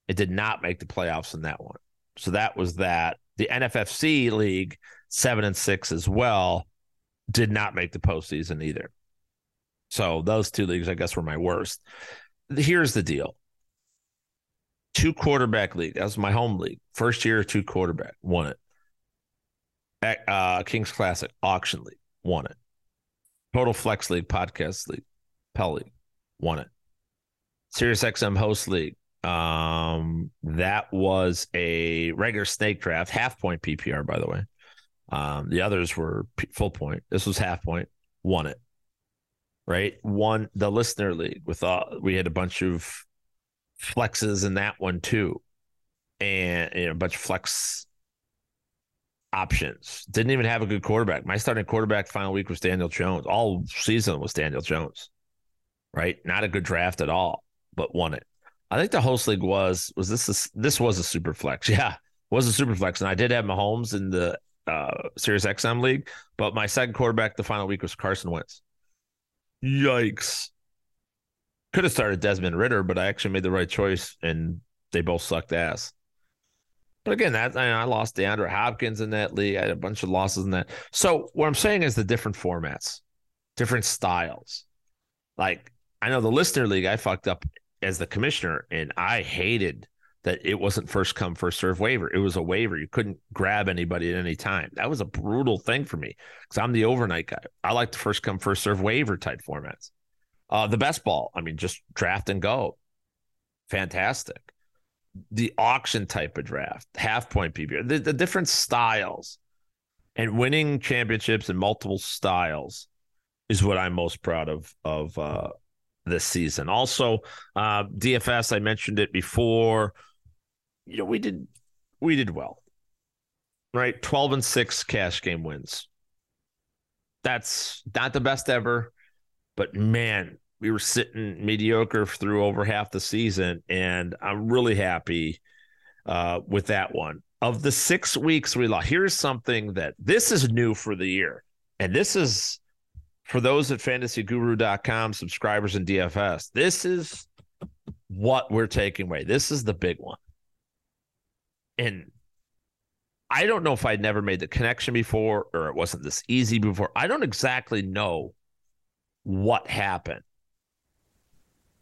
It did not make the playoffs in that one. So that was that. The NFFC League, seven and six as well did not make the postseason either. So those two leagues, I guess, were my worst. Here's the deal. Two quarterback league. That was my home league. First year, two quarterback. Won it. Uh, Kings Classic auction league. won it. Total Flex League, Podcast League, Pell League, won it. Sirius XM Host League, um, that was a regular snake draft, half point PPR, by the way. Um, the others were full point. This was half point, won it. Right, won the listener league with all. We had a bunch of flexes in that one too, and you know, a bunch of flex options. Didn't even have a good quarterback. My starting quarterback final week was Daniel Jones. All season was Daniel Jones. Right, not a good draft at all, but won it. I think the host league was was this a, this was a super flex. Yeah, was a super flex, and I did have Mahomes in the uh, Sirius XM league, but my second quarterback the final week was Carson Wentz. Yikes! Could have started Desmond Ridder, but I actually made the right choice, and they both sucked ass. But again, that I, I lost DeAndre Hopkins in that league. I had a bunch of losses in that. So what I'm saying is the different formats, different styles. Like I know the listener league, I fucked up as the commissioner, and I hated that it wasn't first come first serve waiver. It was a waiver. You couldn't grab anybody at any time. That was a brutal thing for me because I'm the overnight guy. I like the first come first serve waiver type formats. Uh, the best ball, I mean, just draft and go, fantastic. The auction type of draft, half point PPR, the, the different styles, and winning championships in multiple styles is what I'm most proud of of uh, this season. Also, uh, DFS, I mentioned it before. You know, we did we did well. Right? 12 and 6 cash game wins. That's not the best ever, but man, we were sitting mediocre through over half the season, and I'm really happy uh, with that one. Of the six weeks we lost, here's something that this is new for the year, and this is for those at fantasyguru.com subscribers and DFS, this is what we're taking away. This is the big one. And I don't know if I'd never made the connection before or it wasn't this easy before. I don't exactly know what happened.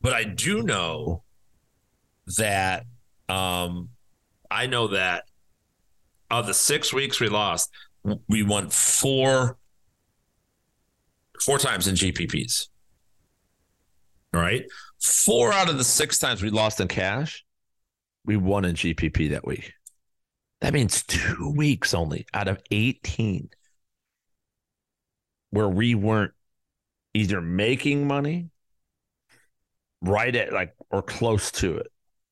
But I do know that um I know that of the 6 weeks we lost, we won 4 four times in GPPs. All right. Four out of the six times we lost in cash, we won in GPP that week. That means two weeks only out of 18 where we weren't either making money right at like or close to it,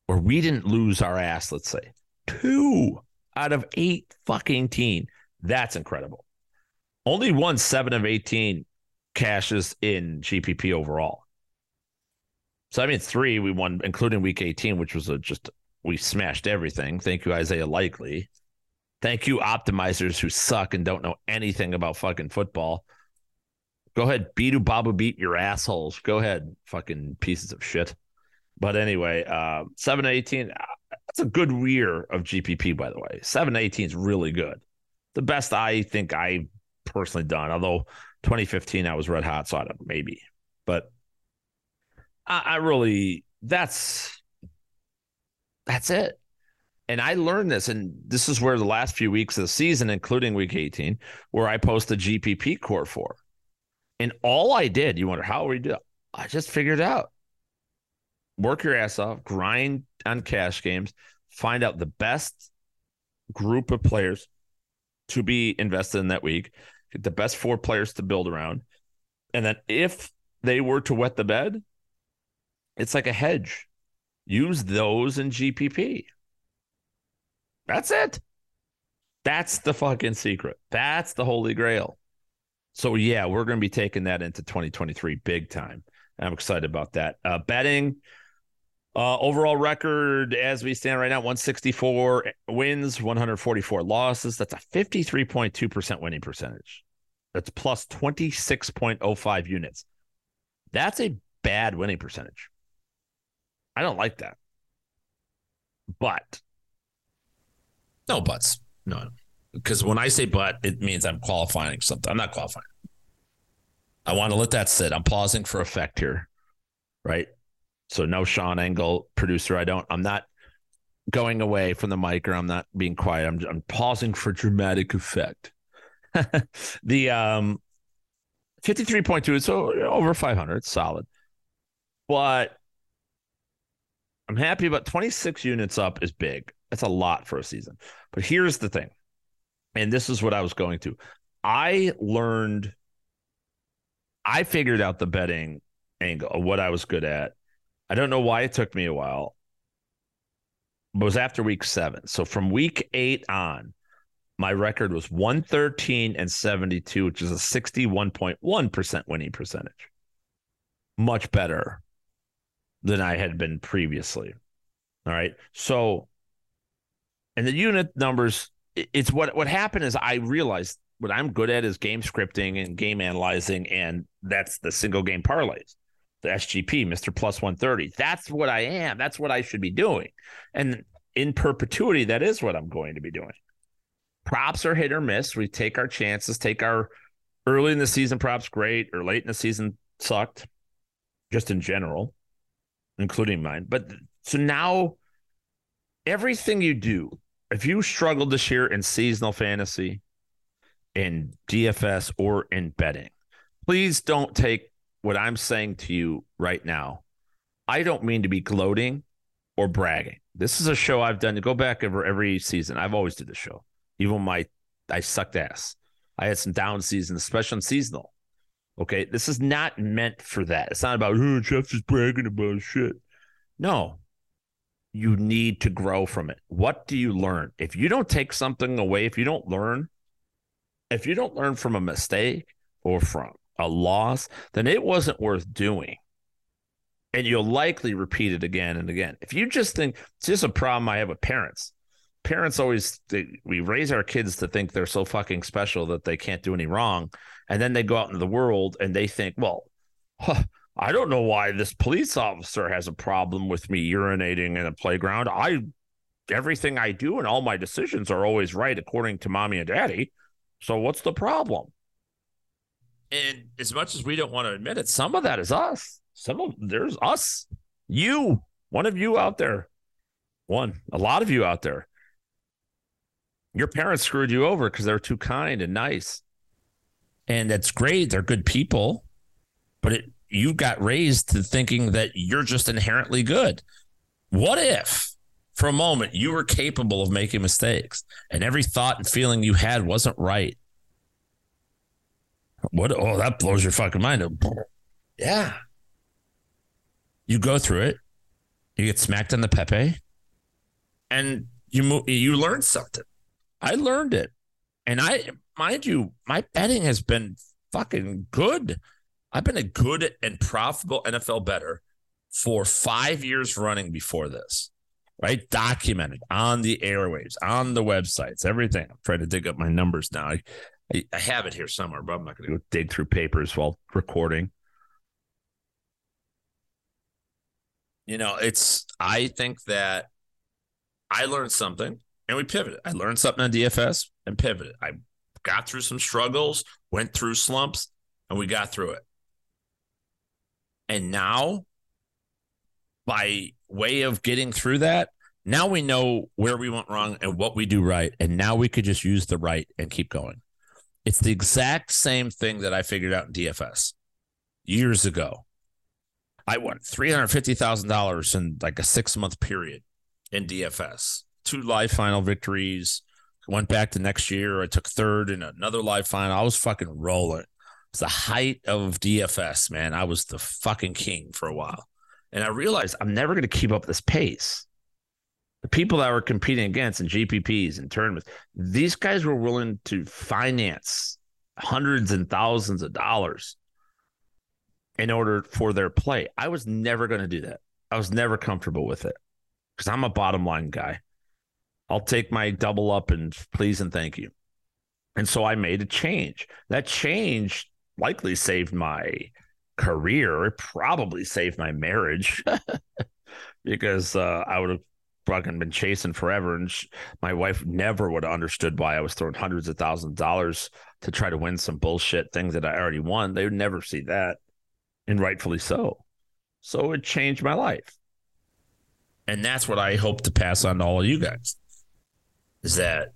or we didn't lose our ass, let's say. Two out of eight fucking teen. That's incredible. Only one seven of 18 cashes in GPP overall. So I mean, three we won, including Week 18, which was a just we smashed everything. Thank you, Isaiah Likely. Thank you, optimizers who suck and don't know anything about fucking football. Go ahead, beat Baba beat your assholes. Go ahead, fucking pieces of shit. But anyway, uh, 7 18, that's a good year of GPP, by the way. Seven eighteen is really good. The best I think I personally done. Although 2015, I was red hot, so I don't maybe, but I, I really that's that's it. And I learned this, and this is where the last few weeks of the season, including week 18, where I post the GPP core for. And all I did, you wonder how we do I just figured out. Work your ass off, grind on cash games, find out the best group of players to be invested in that week, get the best four players to build around. And then if they were to wet the bed, it's like a hedge. Use those in GPP. That's it. That's the fucking secret. That's the holy grail. So yeah, we're going to be taking that into 2023 big time. I'm excited about that. Uh, betting uh, overall record as we stand right now 164 wins, 144 losses. That's a 53.2% winning percentage. That's plus 26.05 units. That's a bad winning percentage. I don't like that. But no buts. No. Because when I say but, it means I'm qualifying something. I'm not qualifying. I want to let that sit. I'm pausing for effect here. Right. So no Sean Engel, producer. I don't. I'm not going away from the mic or I'm not being quiet. I'm I'm pausing for dramatic effect. the um 53.2, so over 500, solid. But I'm happy about 26 units up is big. That's a lot for a season. But here's the thing. And this is what I was going to. I learned I figured out the betting angle what I was good at. I don't know why it took me a while. It was after week 7. So from week 8 on, my record was 113 and 72, which is a 61.1% winning percentage. Much better than I had been previously. All right. So, and the unit numbers, it's what what happened is I realized what I'm good at is game scripting and game analyzing, and that's the single game parlays, the SGP, Mr. Plus 130. That's what I am. That's what I should be doing. And in perpetuity, that is what I'm going to be doing. Props are hit or miss. We take our chances, take our early in the season props great, or late in the season sucked, just in general including mine. But so now everything you do, if you struggled this year in seasonal fantasy, in DFS, or in betting, please don't take what I'm saying to you right now. I don't mean to be gloating or bragging. This is a show I've done to go back over every season. I've always did the show. Even my I sucked ass. I had some down seasons, especially on seasonal. Okay. This is not meant for that. It's not about, oh, Jeff just bragging about shit. No. You need to grow from it. What do you learn? If you don't take something away, if you don't learn, if you don't learn from a mistake or from a loss, then it wasn't worth doing. And you'll likely repeat it again and again. If you just think it's just a problem I have with parents. Parents always they, we raise our kids to think they're so fucking special that they can't do any wrong and then they go out into the world and they think, well, huh, I don't know why this police officer has a problem with me urinating in a playground. I everything I do and all my decisions are always right according to mommy and daddy. So what's the problem? And as much as we don't want to admit it, some of that is us. Some of there's us, you, one of you out there, one, a lot of you out there. Your parents screwed you over because they're too kind and nice and that's great. They're good people, but it, you got raised to thinking that you're just inherently good. What if, for a moment, you were capable of making mistakes and every thought and feeling you had wasn't right? What? Oh, that blows your fucking mind. Yeah. You go through it. You get smacked on the Pepe, and you move, you learn something. I learned it, and I mind you, my betting has been fucking good. I've been a good and profitable NFL better for five years running before this, right? Documented on the airwaves, on the websites, everything. I'm trying to dig up my numbers now. I, I, I have it here somewhere, but I'm not going to go dig through papers while recording. You know, it's, I think that I learned something and we pivoted. I learned something on DFS and pivoted. I got through some struggles, went through slumps, and we got through it. And now, by way of getting through that, now we know where we went wrong and what we do right. And now we could just use the right and keep going. It's the exact same thing that I figured out in DFS years ago. I won $350,000 in like a six month period in DFS, two live final victories, Went back the next year. I took third in another live final. I was fucking rolling. It's the height of DFS, man. I was the fucking king for a while. And I realized I'm never going to keep up this pace. The people that were competing against in GPPs and tournaments, these guys were willing to finance hundreds and thousands of dollars in order for their play. I was never going to do that. I was never comfortable with it because I'm a bottom line guy. I'll take my double up and please and thank you. And so I made a change. That change likely saved my career. It probably saved my marriage because uh, I would have fucking been chasing forever. And sh- my wife never would have understood why I was throwing hundreds of thousands of dollars to try to win some bullshit things that I already won. They would never see that. And rightfully so. So it changed my life. And that's what I hope to pass on to all of you guys is that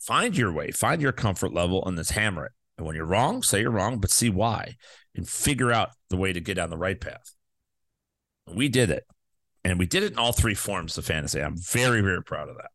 find your way, find your comfort level, and let's hammer it. And when you're wrong, say you're wrong, but see why and figure out the way to get on the right path. We did it. And we did it in all three forms of fantasy. I'm very, very proud of that.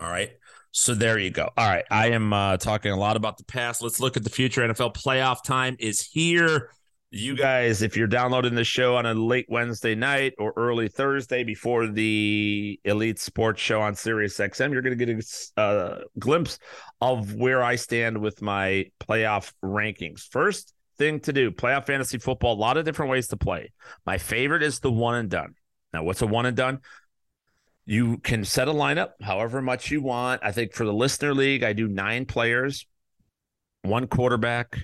All right. So there you go. All right. I am uh, talking a lot about the past. Let's look at the future. NFL playoff time is here. You guys, if you're downloading the show on a late Wednesday night or early Thursday before the Elite Sports Show on Sirius XM, you're going to get a uh, glimpse of where I stand with my playoff rankings. First thing to do playoff fantasy football, a lot of different ways to play. My favorite is the one and done. Now, what's a one and done? You can set a lineup however much you want. I think for the listener league, I do nine players, one quarterback.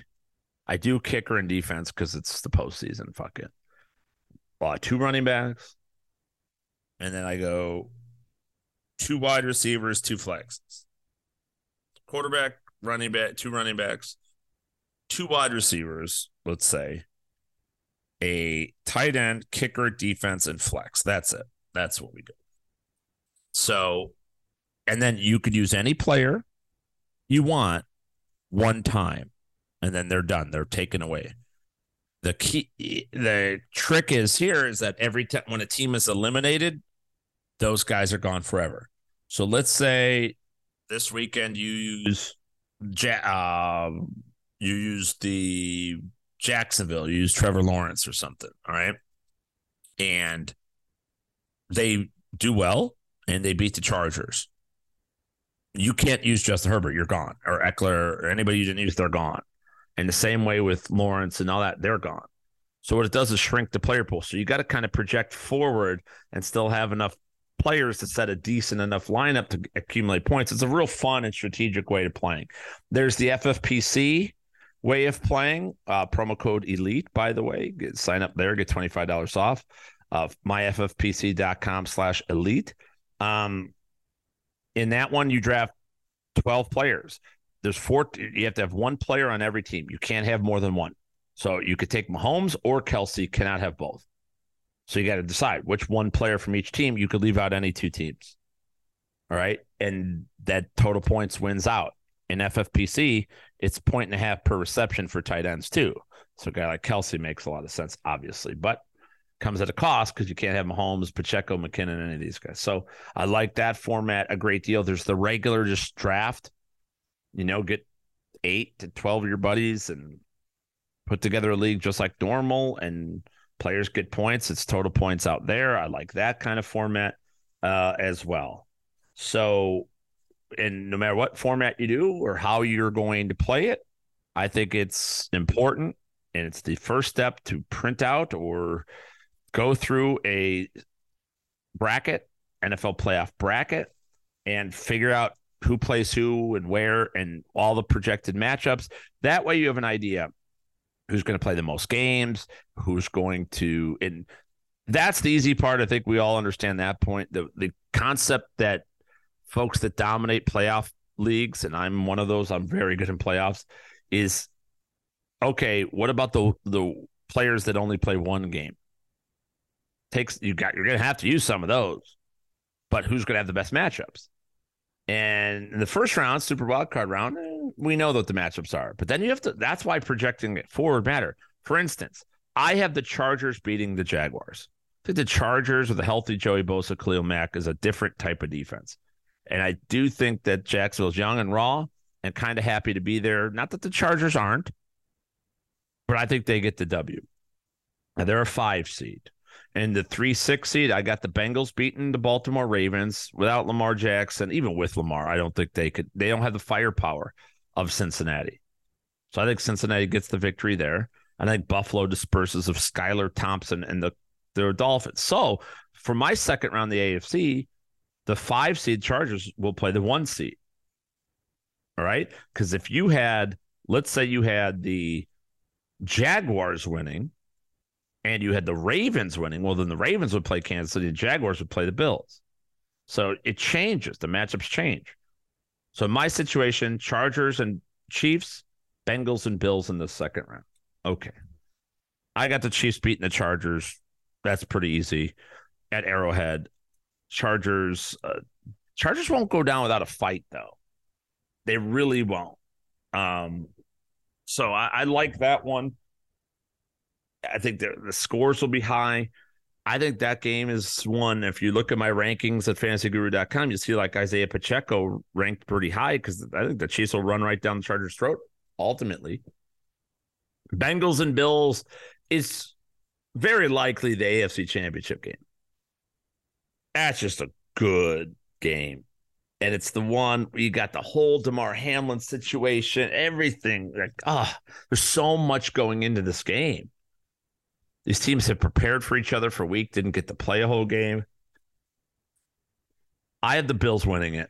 I do kicker and defense because it's the postseason. Fuck it. Well, two running backs. And then I go two wide receivers, two flexes. Quarterback, running back, two running backs, two wide receivers, let's say, a tight end, kicker, defense, and flex. That's it. That's what we do. So, and then you could use any player you want one time, and then they're done. They're taken away. The key, the trick is here is that every time when a team is eliminated, those guys are gone forever. So let's say this weekend you use uh, you use the Jacksonville, you use Trevor Lawrence or something, all right, and they do well and they beat the Chargers. You can't use Justin Herbert. You're gone. Or Ekeler or anybody you didn't use, they're gone. And the same way with Lawrence and all that, they're gone. So what it does is shrink the player pool. So you got to kind of project forward and still have enough players to set a decent enough lineup to accumulate points. It's a real fun and strategic way to playing. There's the FFPC way of playing. Uh, promo code ELITE, by the way. Get, sign up there, get $25 off of uh, myffpc.com slash elite. Um, in that one, you draft 12 players. There's four, you have to have one player on every team. You can't have more than one. So you could take Mahomes or Kelce. cannot have both. So you got to decide which one player from each team. You could leave out any two teams. All right. And that total points wins out. In FFPC, it's point and a half per reception for tight ends, too. So a guy like Kelce makes a lot of sense, obviously. But comes at a cost because you can't have Mahomes, Pacheco, McKinnon, any of these guys. So I like that format a great deal. There's the regular just draft, you know, get eight to 12 of your buddies and put together a league just like normal and players get points. It's total points out there. I like that kind of format uh, as well. So, and no matter what format you do or how you're going to play it, I think it's important and it's the first step to print out or go through a bracket, NFL playoff bracket, and figure out who plays who and where and all the projected matchups. That way you have an idea who's going to play the most games, who's going to and that's the easy part. I think we all understand that point. The the concept that folks that dominate playoff leagues, and I'm one of those, I'm very good in playoffs, is okay, what about the the players that only play one game? takes you got you're gonna have to use some of those, but who's gonna have the best matchups? And in the first round, Super Wild Card round, eh, we know what the matchups are. But then you have to. That's why projecting it forward matter. For instance, I have the Chargers beating the Jaguars. I think the Chargers with a healthy Joey Bosa, Khalil Mack is a different type of defense. And I do think that Jacksonville's young and raw and kind of happy to be there. Not that the Chargers aren't, but I think they get the W. Now they're a five seed. In the three six seed, I got the Bengals beating the Baltimore Ravens without Lamar Jackson. Even with Lamar, I don't think they could. They don't have the firepower of Cincinnati. So I think Cincinnati gets the victory there. I think Buffalo disperses of Skylar Thompson and the the Dolphins. So for my second round, the AFC, the five seed Chargers will play the one seed. All right, because if you had, let's say you had the Jaguars winning and you had the Ravens winning, well, then the Ravens would play Kansas City, the Jaguars would play the Bills. So it changes. The matchups change. So in my situation, Chargers and Chiefs, Bengals and Bills in the second round. Okay. I got the Chiefs beating the Chargers. That's pretty easy at Arrowhead. Chargers, uh, Chargers won't go down without a fight, though. They really won't. Um, So I, I like that one. I think the, the scores will be high. I think that game is one. If you look at my rankings at fantasyguru.com, you see like Isaiah Pacheco ranked pretty high because I think the Chiefs will run right down the Chargers' throat ultimately. Bengals and Bills is very likely the AFC championship game. That's just a good game. And it's the one where you got the whole Damar Hamlin situation, everything. Like, ah, oh, there's so much going into this game. These teams have prepared for each other for a week, didn't get to play a whole game. I have the Bills winning it.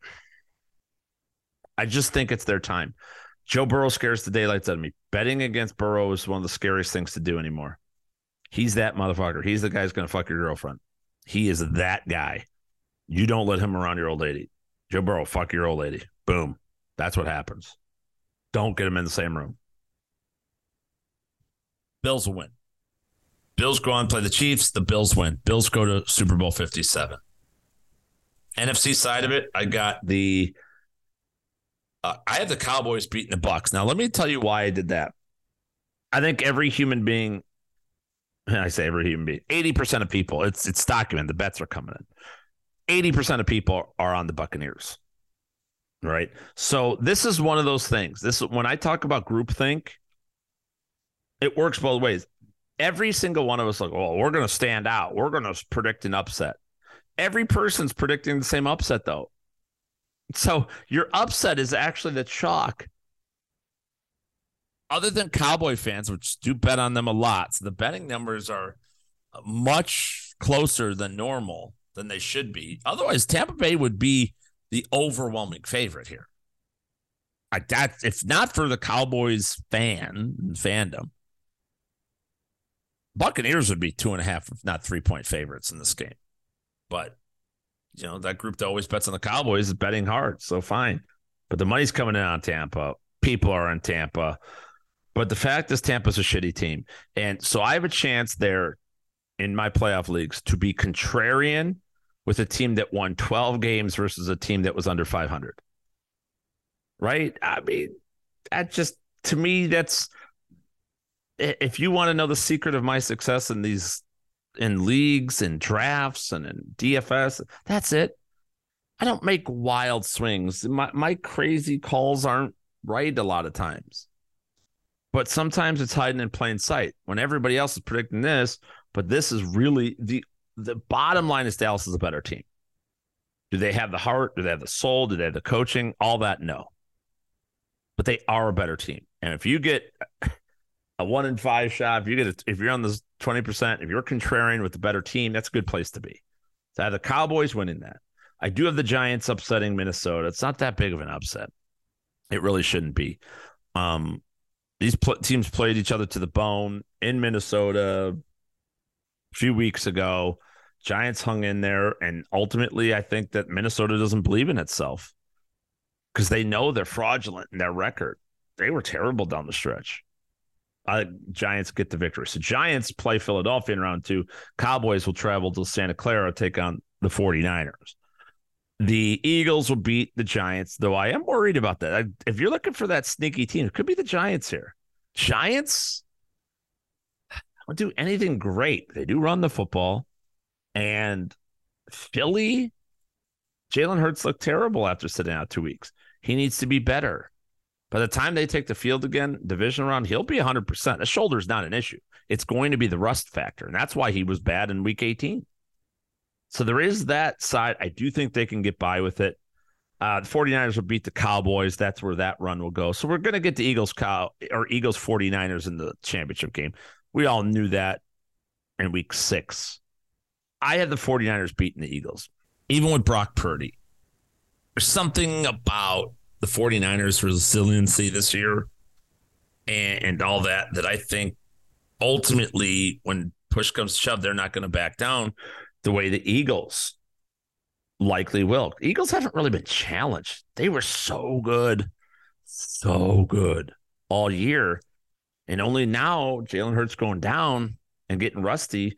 I just think it's their time. Joe Burrow scares the daylights out of me. Betting against Burrow is one of the scariest things to do anymore. He's that motherfucker. He's the guy who's going to fuck your girlfriend. He is that guy. You don't let him around your old lady. Joe Burrow, fuck your old lady. Boom. That's what happens. Don't get him in the same room. Bills will win. Bills go on play the Chiefs. The Bills win. Bills go to Super Bowl 57. NFC side of it, I got the. Uh, I have the Cowboys beating the Bucks. Now, let me tell you why I did that. I think every human being, I say every human being, 80% of people, it's it's documented. The bets are coming in. 80% of people are on the Buccaneers. Right. So this is one of those things. This when I talk about groupthink, it works both ways every single one of us like, well, we're going to stand out. We're going to predict an upset. Every person's predicting the same upset though. So your upset is actually the chalk. Other than Cowboy fans, which do bet on them a lot, so the betting numbers are much closer than normal than they should be. Otherwise, Tampa Bay would be the overwhelming favorite here. I, that if not for the Cowboys fan fandom, Buccaneers would be two and a half, if not three point favorites in this game. But, you know, that group that always bets on the Cowboys is betting hard. So fine. But the money's coming in on Tampa. People are in Tampa. But the fact is, Tampa's a shitty team. And so I have a chance there in my playoff leagues to be contrarian with a team that won 12 games versus a team that was under 500. Right? I mean, that just, to me, that's if you want to know the secret of my success in these in leagues and drafts and in DFS, that's it. I don't make wild swings. My my crazy calls aren't right a lot of times. But sometimes it's hiding in plain sight when everybody else is predicting this, but this is really the the bottom line is Dallas is a better team. Do they have the heart? Do they have the soul? Do they have the coaching? All that no. But they are a better team. And if you get a one in five shot. If you get a, if you're on the twenty percent, if you're contrarian with the better team, that's a good place to be. So I have the Cowboys winning that. I do have the Giants upsetting Minnesota. It's not that big of an upset. It really shouldn't be. Um, these pl- teams played each other to the bone in Minnesota a few weeks ago. Giants hung in there, and ultimately, I think that Minnesota doesn't believe in itself because they know they're fraudulent in their record. They were terrible down the stretch uh, Giants get the victory. So Giants play Philadelphia in round two. Cowboys will travel to Santa Clara, take on the 49ers. The Eagles will beat the Giants, though I am worried about that. I, if you're looking for that sneaky team, it could be the Giants here. Giants don't do anything great. They do run the football. And Philly, Jalen Hurts looked terrible after sitting out two weeks. He needs to be better. By the time they take the field again, division round, he'll be 100%. The shoulder's not an issue. It's going to be the rust factor. And that's why he was bad in week 18. So there is that side. I do think they can get by with it. Uh, the 49ers will beat the Cowboys. That's where that run will go. So we're going to get the Eagles cow or Eagles 49ers in the championship game. We all knew that in week six. I had the 49ers beating the Eagles, even with Brock Purdy. There's something about the 49ers resiliency this year and, and all that that I think ultimately when push comes to shove they're not going to back down the way the Eagles likely will. Eagles haven't really been challenged. They were so good, so good all year. And only now Jalen Hurts going down and getting rusty.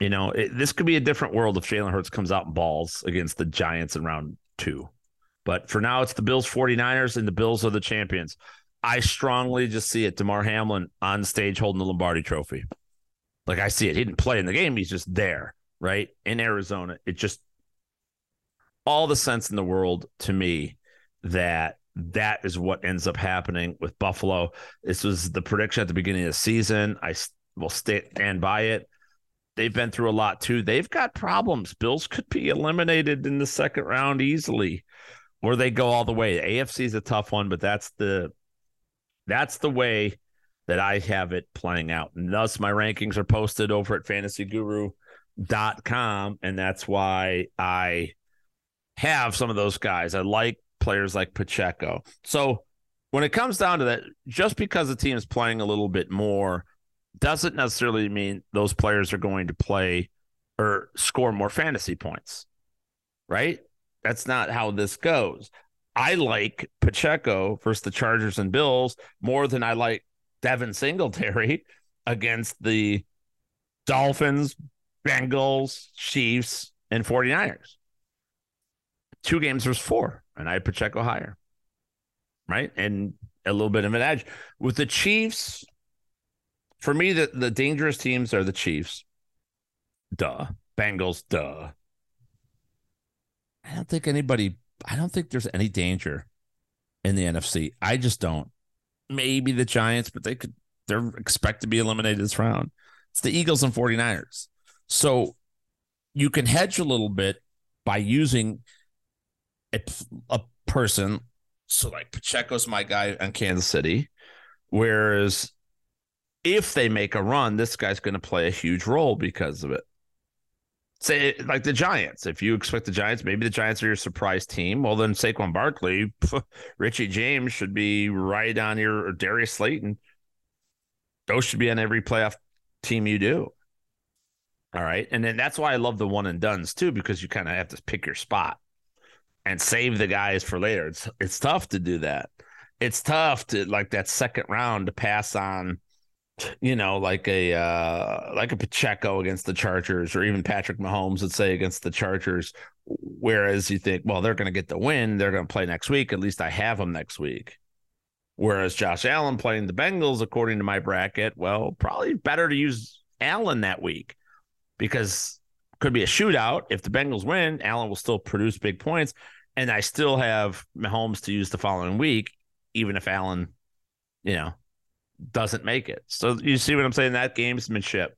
You know, it, this could be a different world if Jalen Hurts comes out and balls against the Giants in round two. But for now, it's the Bills 49ers, and the Bills are the champions. I strongly just see it. Damar Hamlin on stage holding the Lombardi trophy. Like I see it. He didn't play in the game. He's just there, right? In Arizona. It just all the sense in the world to me that that is what ends up happening with Buffalo. This was the prediction at the beginning of the season. I will stand by it. They've been through a lot too. They've got problems. Bills could be eliminated in the second round easily, or they go all the way. AFC is a tough one, but that's the that's the way that I have it playing out. And thus my rankings are posted over at fantasyguru.com. And that's why I have some of those guys. I like players like Pacheco. So when it comes down to that, just because the team is playing a little bit more doesn't necessarily mean those players are going to play or score more fantasy points, right? That's not how this goes. I like Pacheco versus the Chargers and Bills more than I like Devin Singletary against the Dolphins, Bengals, Chiefs, and 49ers. Two games versus four, and I had Pacheco higher. Right. And a little bit of an edge. With the Chiefs, for me, the, the dangerous teams are the Chiefs. Duh. Bengals, duh. I don't think anybody, I don't think there's any danger in the NFC. I just don't. Maybe the Giants, but they could, they're expect to be eliminated this round. It's the Eagles and 49ers. So you can hedge a little bit by using a, a person. So, like Pacheco's my guy on Kansas City. Whereas if they make a run, this guy's going to play a huge role because of it. Say like the Giants. If you expect the Giants, maybe the Giants are your surprise team. Well, then Saquon Barkley, Richie James should be right on your Darius Slayton. Those should be on every playoff team you do. All right. And then that's why I love the one and duns too, because you kind of have to pick your spot and save the guys for later. It's it's tough to do that. It's tough to like that second round to pass on you know, like a uh, like a Pacheco against the Chargers, or even Patrick Mahomes, let's say against the Chargers. Whereas you think, well, they're going to get the win, they're going to play next week. At least I have them next week. Whereas Josh Allen playing the Bengals, according to my bracket, well, probably better to use Allen that week because could be a shootout. If the Bengals win, Allen will still produce big points, and I still have Mahomes to use the following week, even if Allen, you know, doesn't make it. So you see what I'm saying? That gamesmanship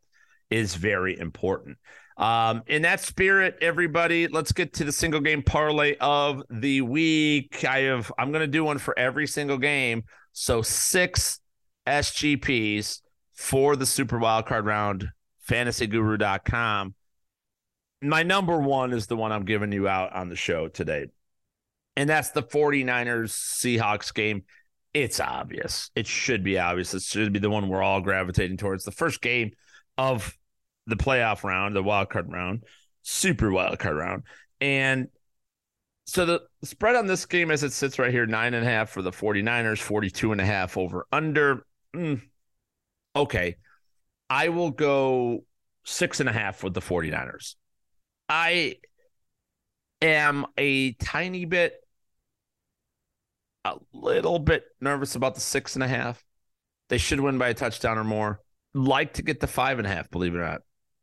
is very important. Um, in that spirit, everybody, let's get to the single game parlay of the week. I have I'm gonna do one for every single game. So six SGPs for the super wild card round, fantasyguru.com. My number one is the one I'm giving you out on the show today. And that's the 49ers Seahawks game it's obvious. It should be obvious. It should be the one we're all gravitating towards. The first game of the playoff round, the wild card round, super wild card round. And so the spread on this game as it sits right here, nine and a half for the 49ers, 42 and a half over under. Mm, okay. I will go six and a half with the 49ers. I am a tiny bit a little bit nervous about the six and a half. They should win by a touchdown or more. Like to get the five and a half, believe it or not.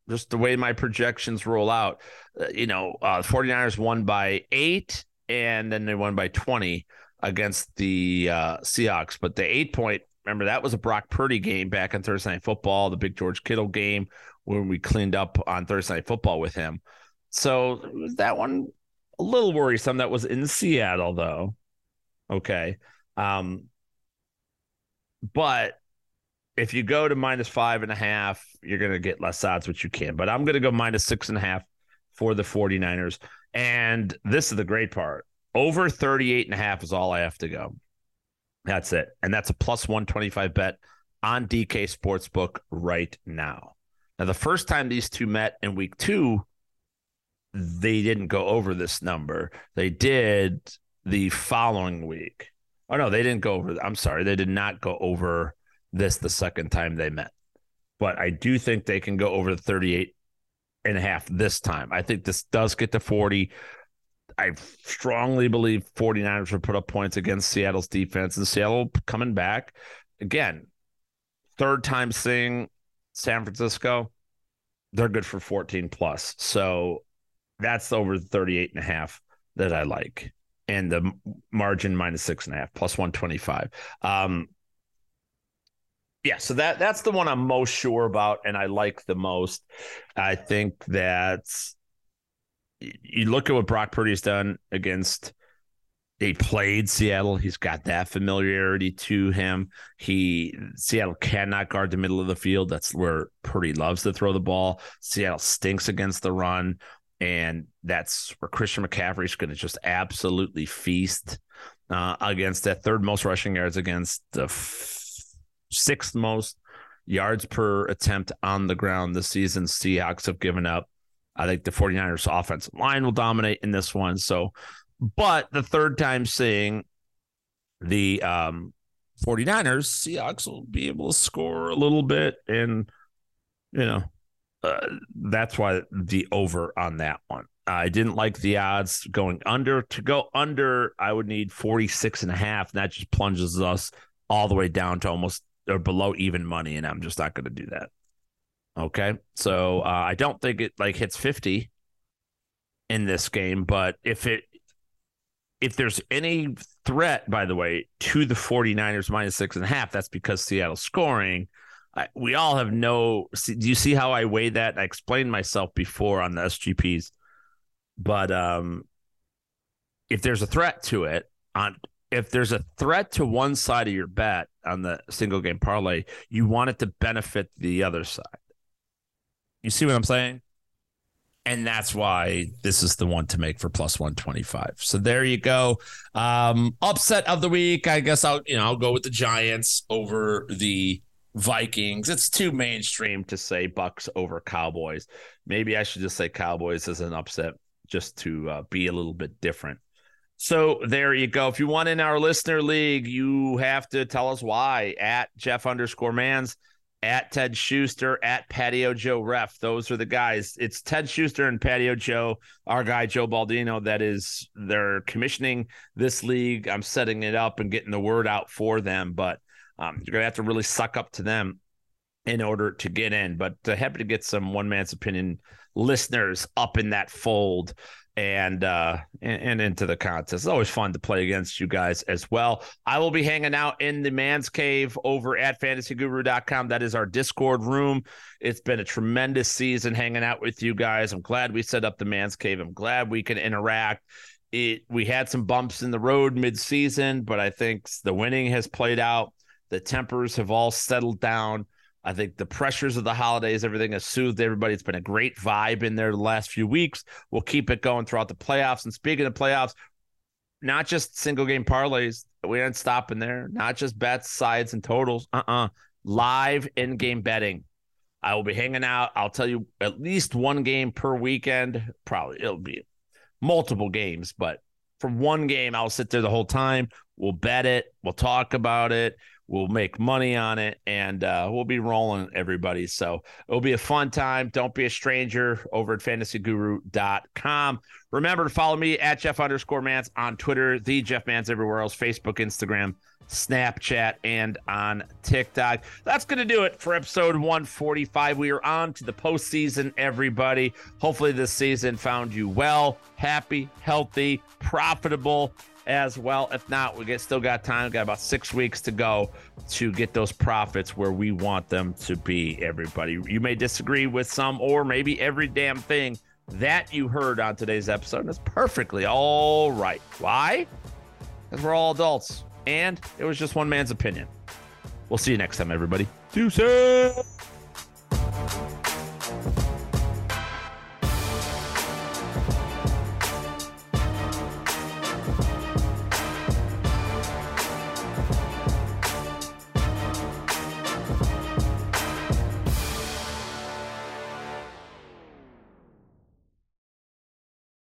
Just the way my projections roll out. Uh, you know, uh, 49ers won by eight and then they won by 20 against the uh, Seahawks. But the eight point, remember, that was a Brock Purdy game back on Thursday Night Football, the big George Kittle game when we cleaned up on Thursday Night Football with him. So that one a little worrisome. That was in Seattle, though. Okay. Um, but if you go to minus five and a half, you're going to get less odds, which you can. But I'm going to go minus six and a half for the 49ers. And this is the great part over 38 and a half is all I have to go. That's it. And that's a plus 125 bet on DK Sportsbook right now. Now, the first time these two met in week two, they didn't go over this number. They did the following week. Oh no, they didn't go over. I'm sorry, they did not go over this the second time they met. But I do think they can go over the 38 and a half this time. I think this does get to 40. I strongly believe 49ers will put up points against Seattle's defense and Seattle coming back. Again, third time seeing San Francisco, they're good for 14 plus. So that's over 38 and a half that I like. And the margin minus six and a half plus 125. Um, yeah, so that that's the one I'm most sure about and I like the most. I think that you look at what Brock Purdy's done against they played Seattle. He's got that familiarity to him. He Seattle cannot guard the middle of the field. That's where Purdy loves to throw the ball. Seattle stinks against the run, and that's where Christian McCaffrey's going to just absolutely feast uh, against that third most rushing yards against the f- sixth most yards per attempt on the ground this season. Seahawks have given up. I think the 49ers offensive line will dominate in this one. So but the third time seeing the um, 49ers, Seahawks will be able to score a little bit. And, you know, uh, that's why the over on that one. I didn't like the odds going under. To go under, I would need 46 and a half. And that just plunges us all the way down to almost or below even money. And I'm just not going to do that. Okay. So uh, I don't think it like hits 50 in this game, but if it if there's any threat, by the way, to the 49ers minus six and a half, that's because Seattle's scoring. I, we all have no. See, do you see how I weighed that? I explained myself before on the SGPs, but um, if there's a threat to it, on if there's a threat to one side of your bet on the single game parlay, you want it to benefit the other side. You see what I'm saying? and that's why this is the one to make for plus 125 so there you go. Um upset of the week i guess i'll you know i'll go with the giants over the vikings. It's too mainstream to say bucks over cowboys. Maybe i should just say cowboys as an upset just to uh, be a little bit different so there you go. If you want in our listener league, you have to tell us why at Jeff underscore Mans at Ted Schuster, at Patio Joe Ref. Those are the guys. It's Ted Schuster and Patio Joe, our guy Joe Baldino. That is, they're commissioning this league. I'm setting it up and getting the word out for them, but um, you're gonna have to really suck up to them in order to get in. But uh, happy to get some one man's opinion listeners up in that fold and uh and, and, into the contest. It's always fun to play against you guys as well. I will be hanging out in the man's cave over at fantasyguru.com. That is our Discord room. It's been a tremendous season hanging out with you guys. I'm glad we set up the man's cave. I'm glad we can interact. It we had some bumps in the road mid-season, but I think the winning has played out. The tempers have all settled down I think the pressures of the holidays, everything has soothed everybody. It's been a great vibe in there the last few weeks. We'll keep it going throughout the playoffs. And speaking of playoffs, not just single game parlays, we aren't stopping there. Not just bets, sides, and totals. Uh uh-uh. uh Live in game betting. I will be hanging out. I'll tell you at least one game per weekend. Probably it'll be multiple games, but from one game, I'll sit there the whole time. We'll bet it. We'll talk about it. We'll make money on it and uh, we'll be rolling everybody. So it'll be a fun time. Don't be a stranger over at fantasyguru.com. Remember to follow me at Jeff underscore Mans on Twitter, the Jeff Mans everywhere else, Facebook, Instagram, Snapchat, and on TikTok. That's going to do it for episode 145. We are on to the postseason, everybody. Hopefully, this season found you well, happy, healthy, profitable as well. If not, we get still got time. We got about six weeks to go to get those profits where we want them to be. Everybody, you may disagree with some or maybe every damn thing that you heard on today's episode. And it's perfectly all right. Why? Because we're all adults, and it was just one man's opinion. We'll see you next time, everybody. Deuces.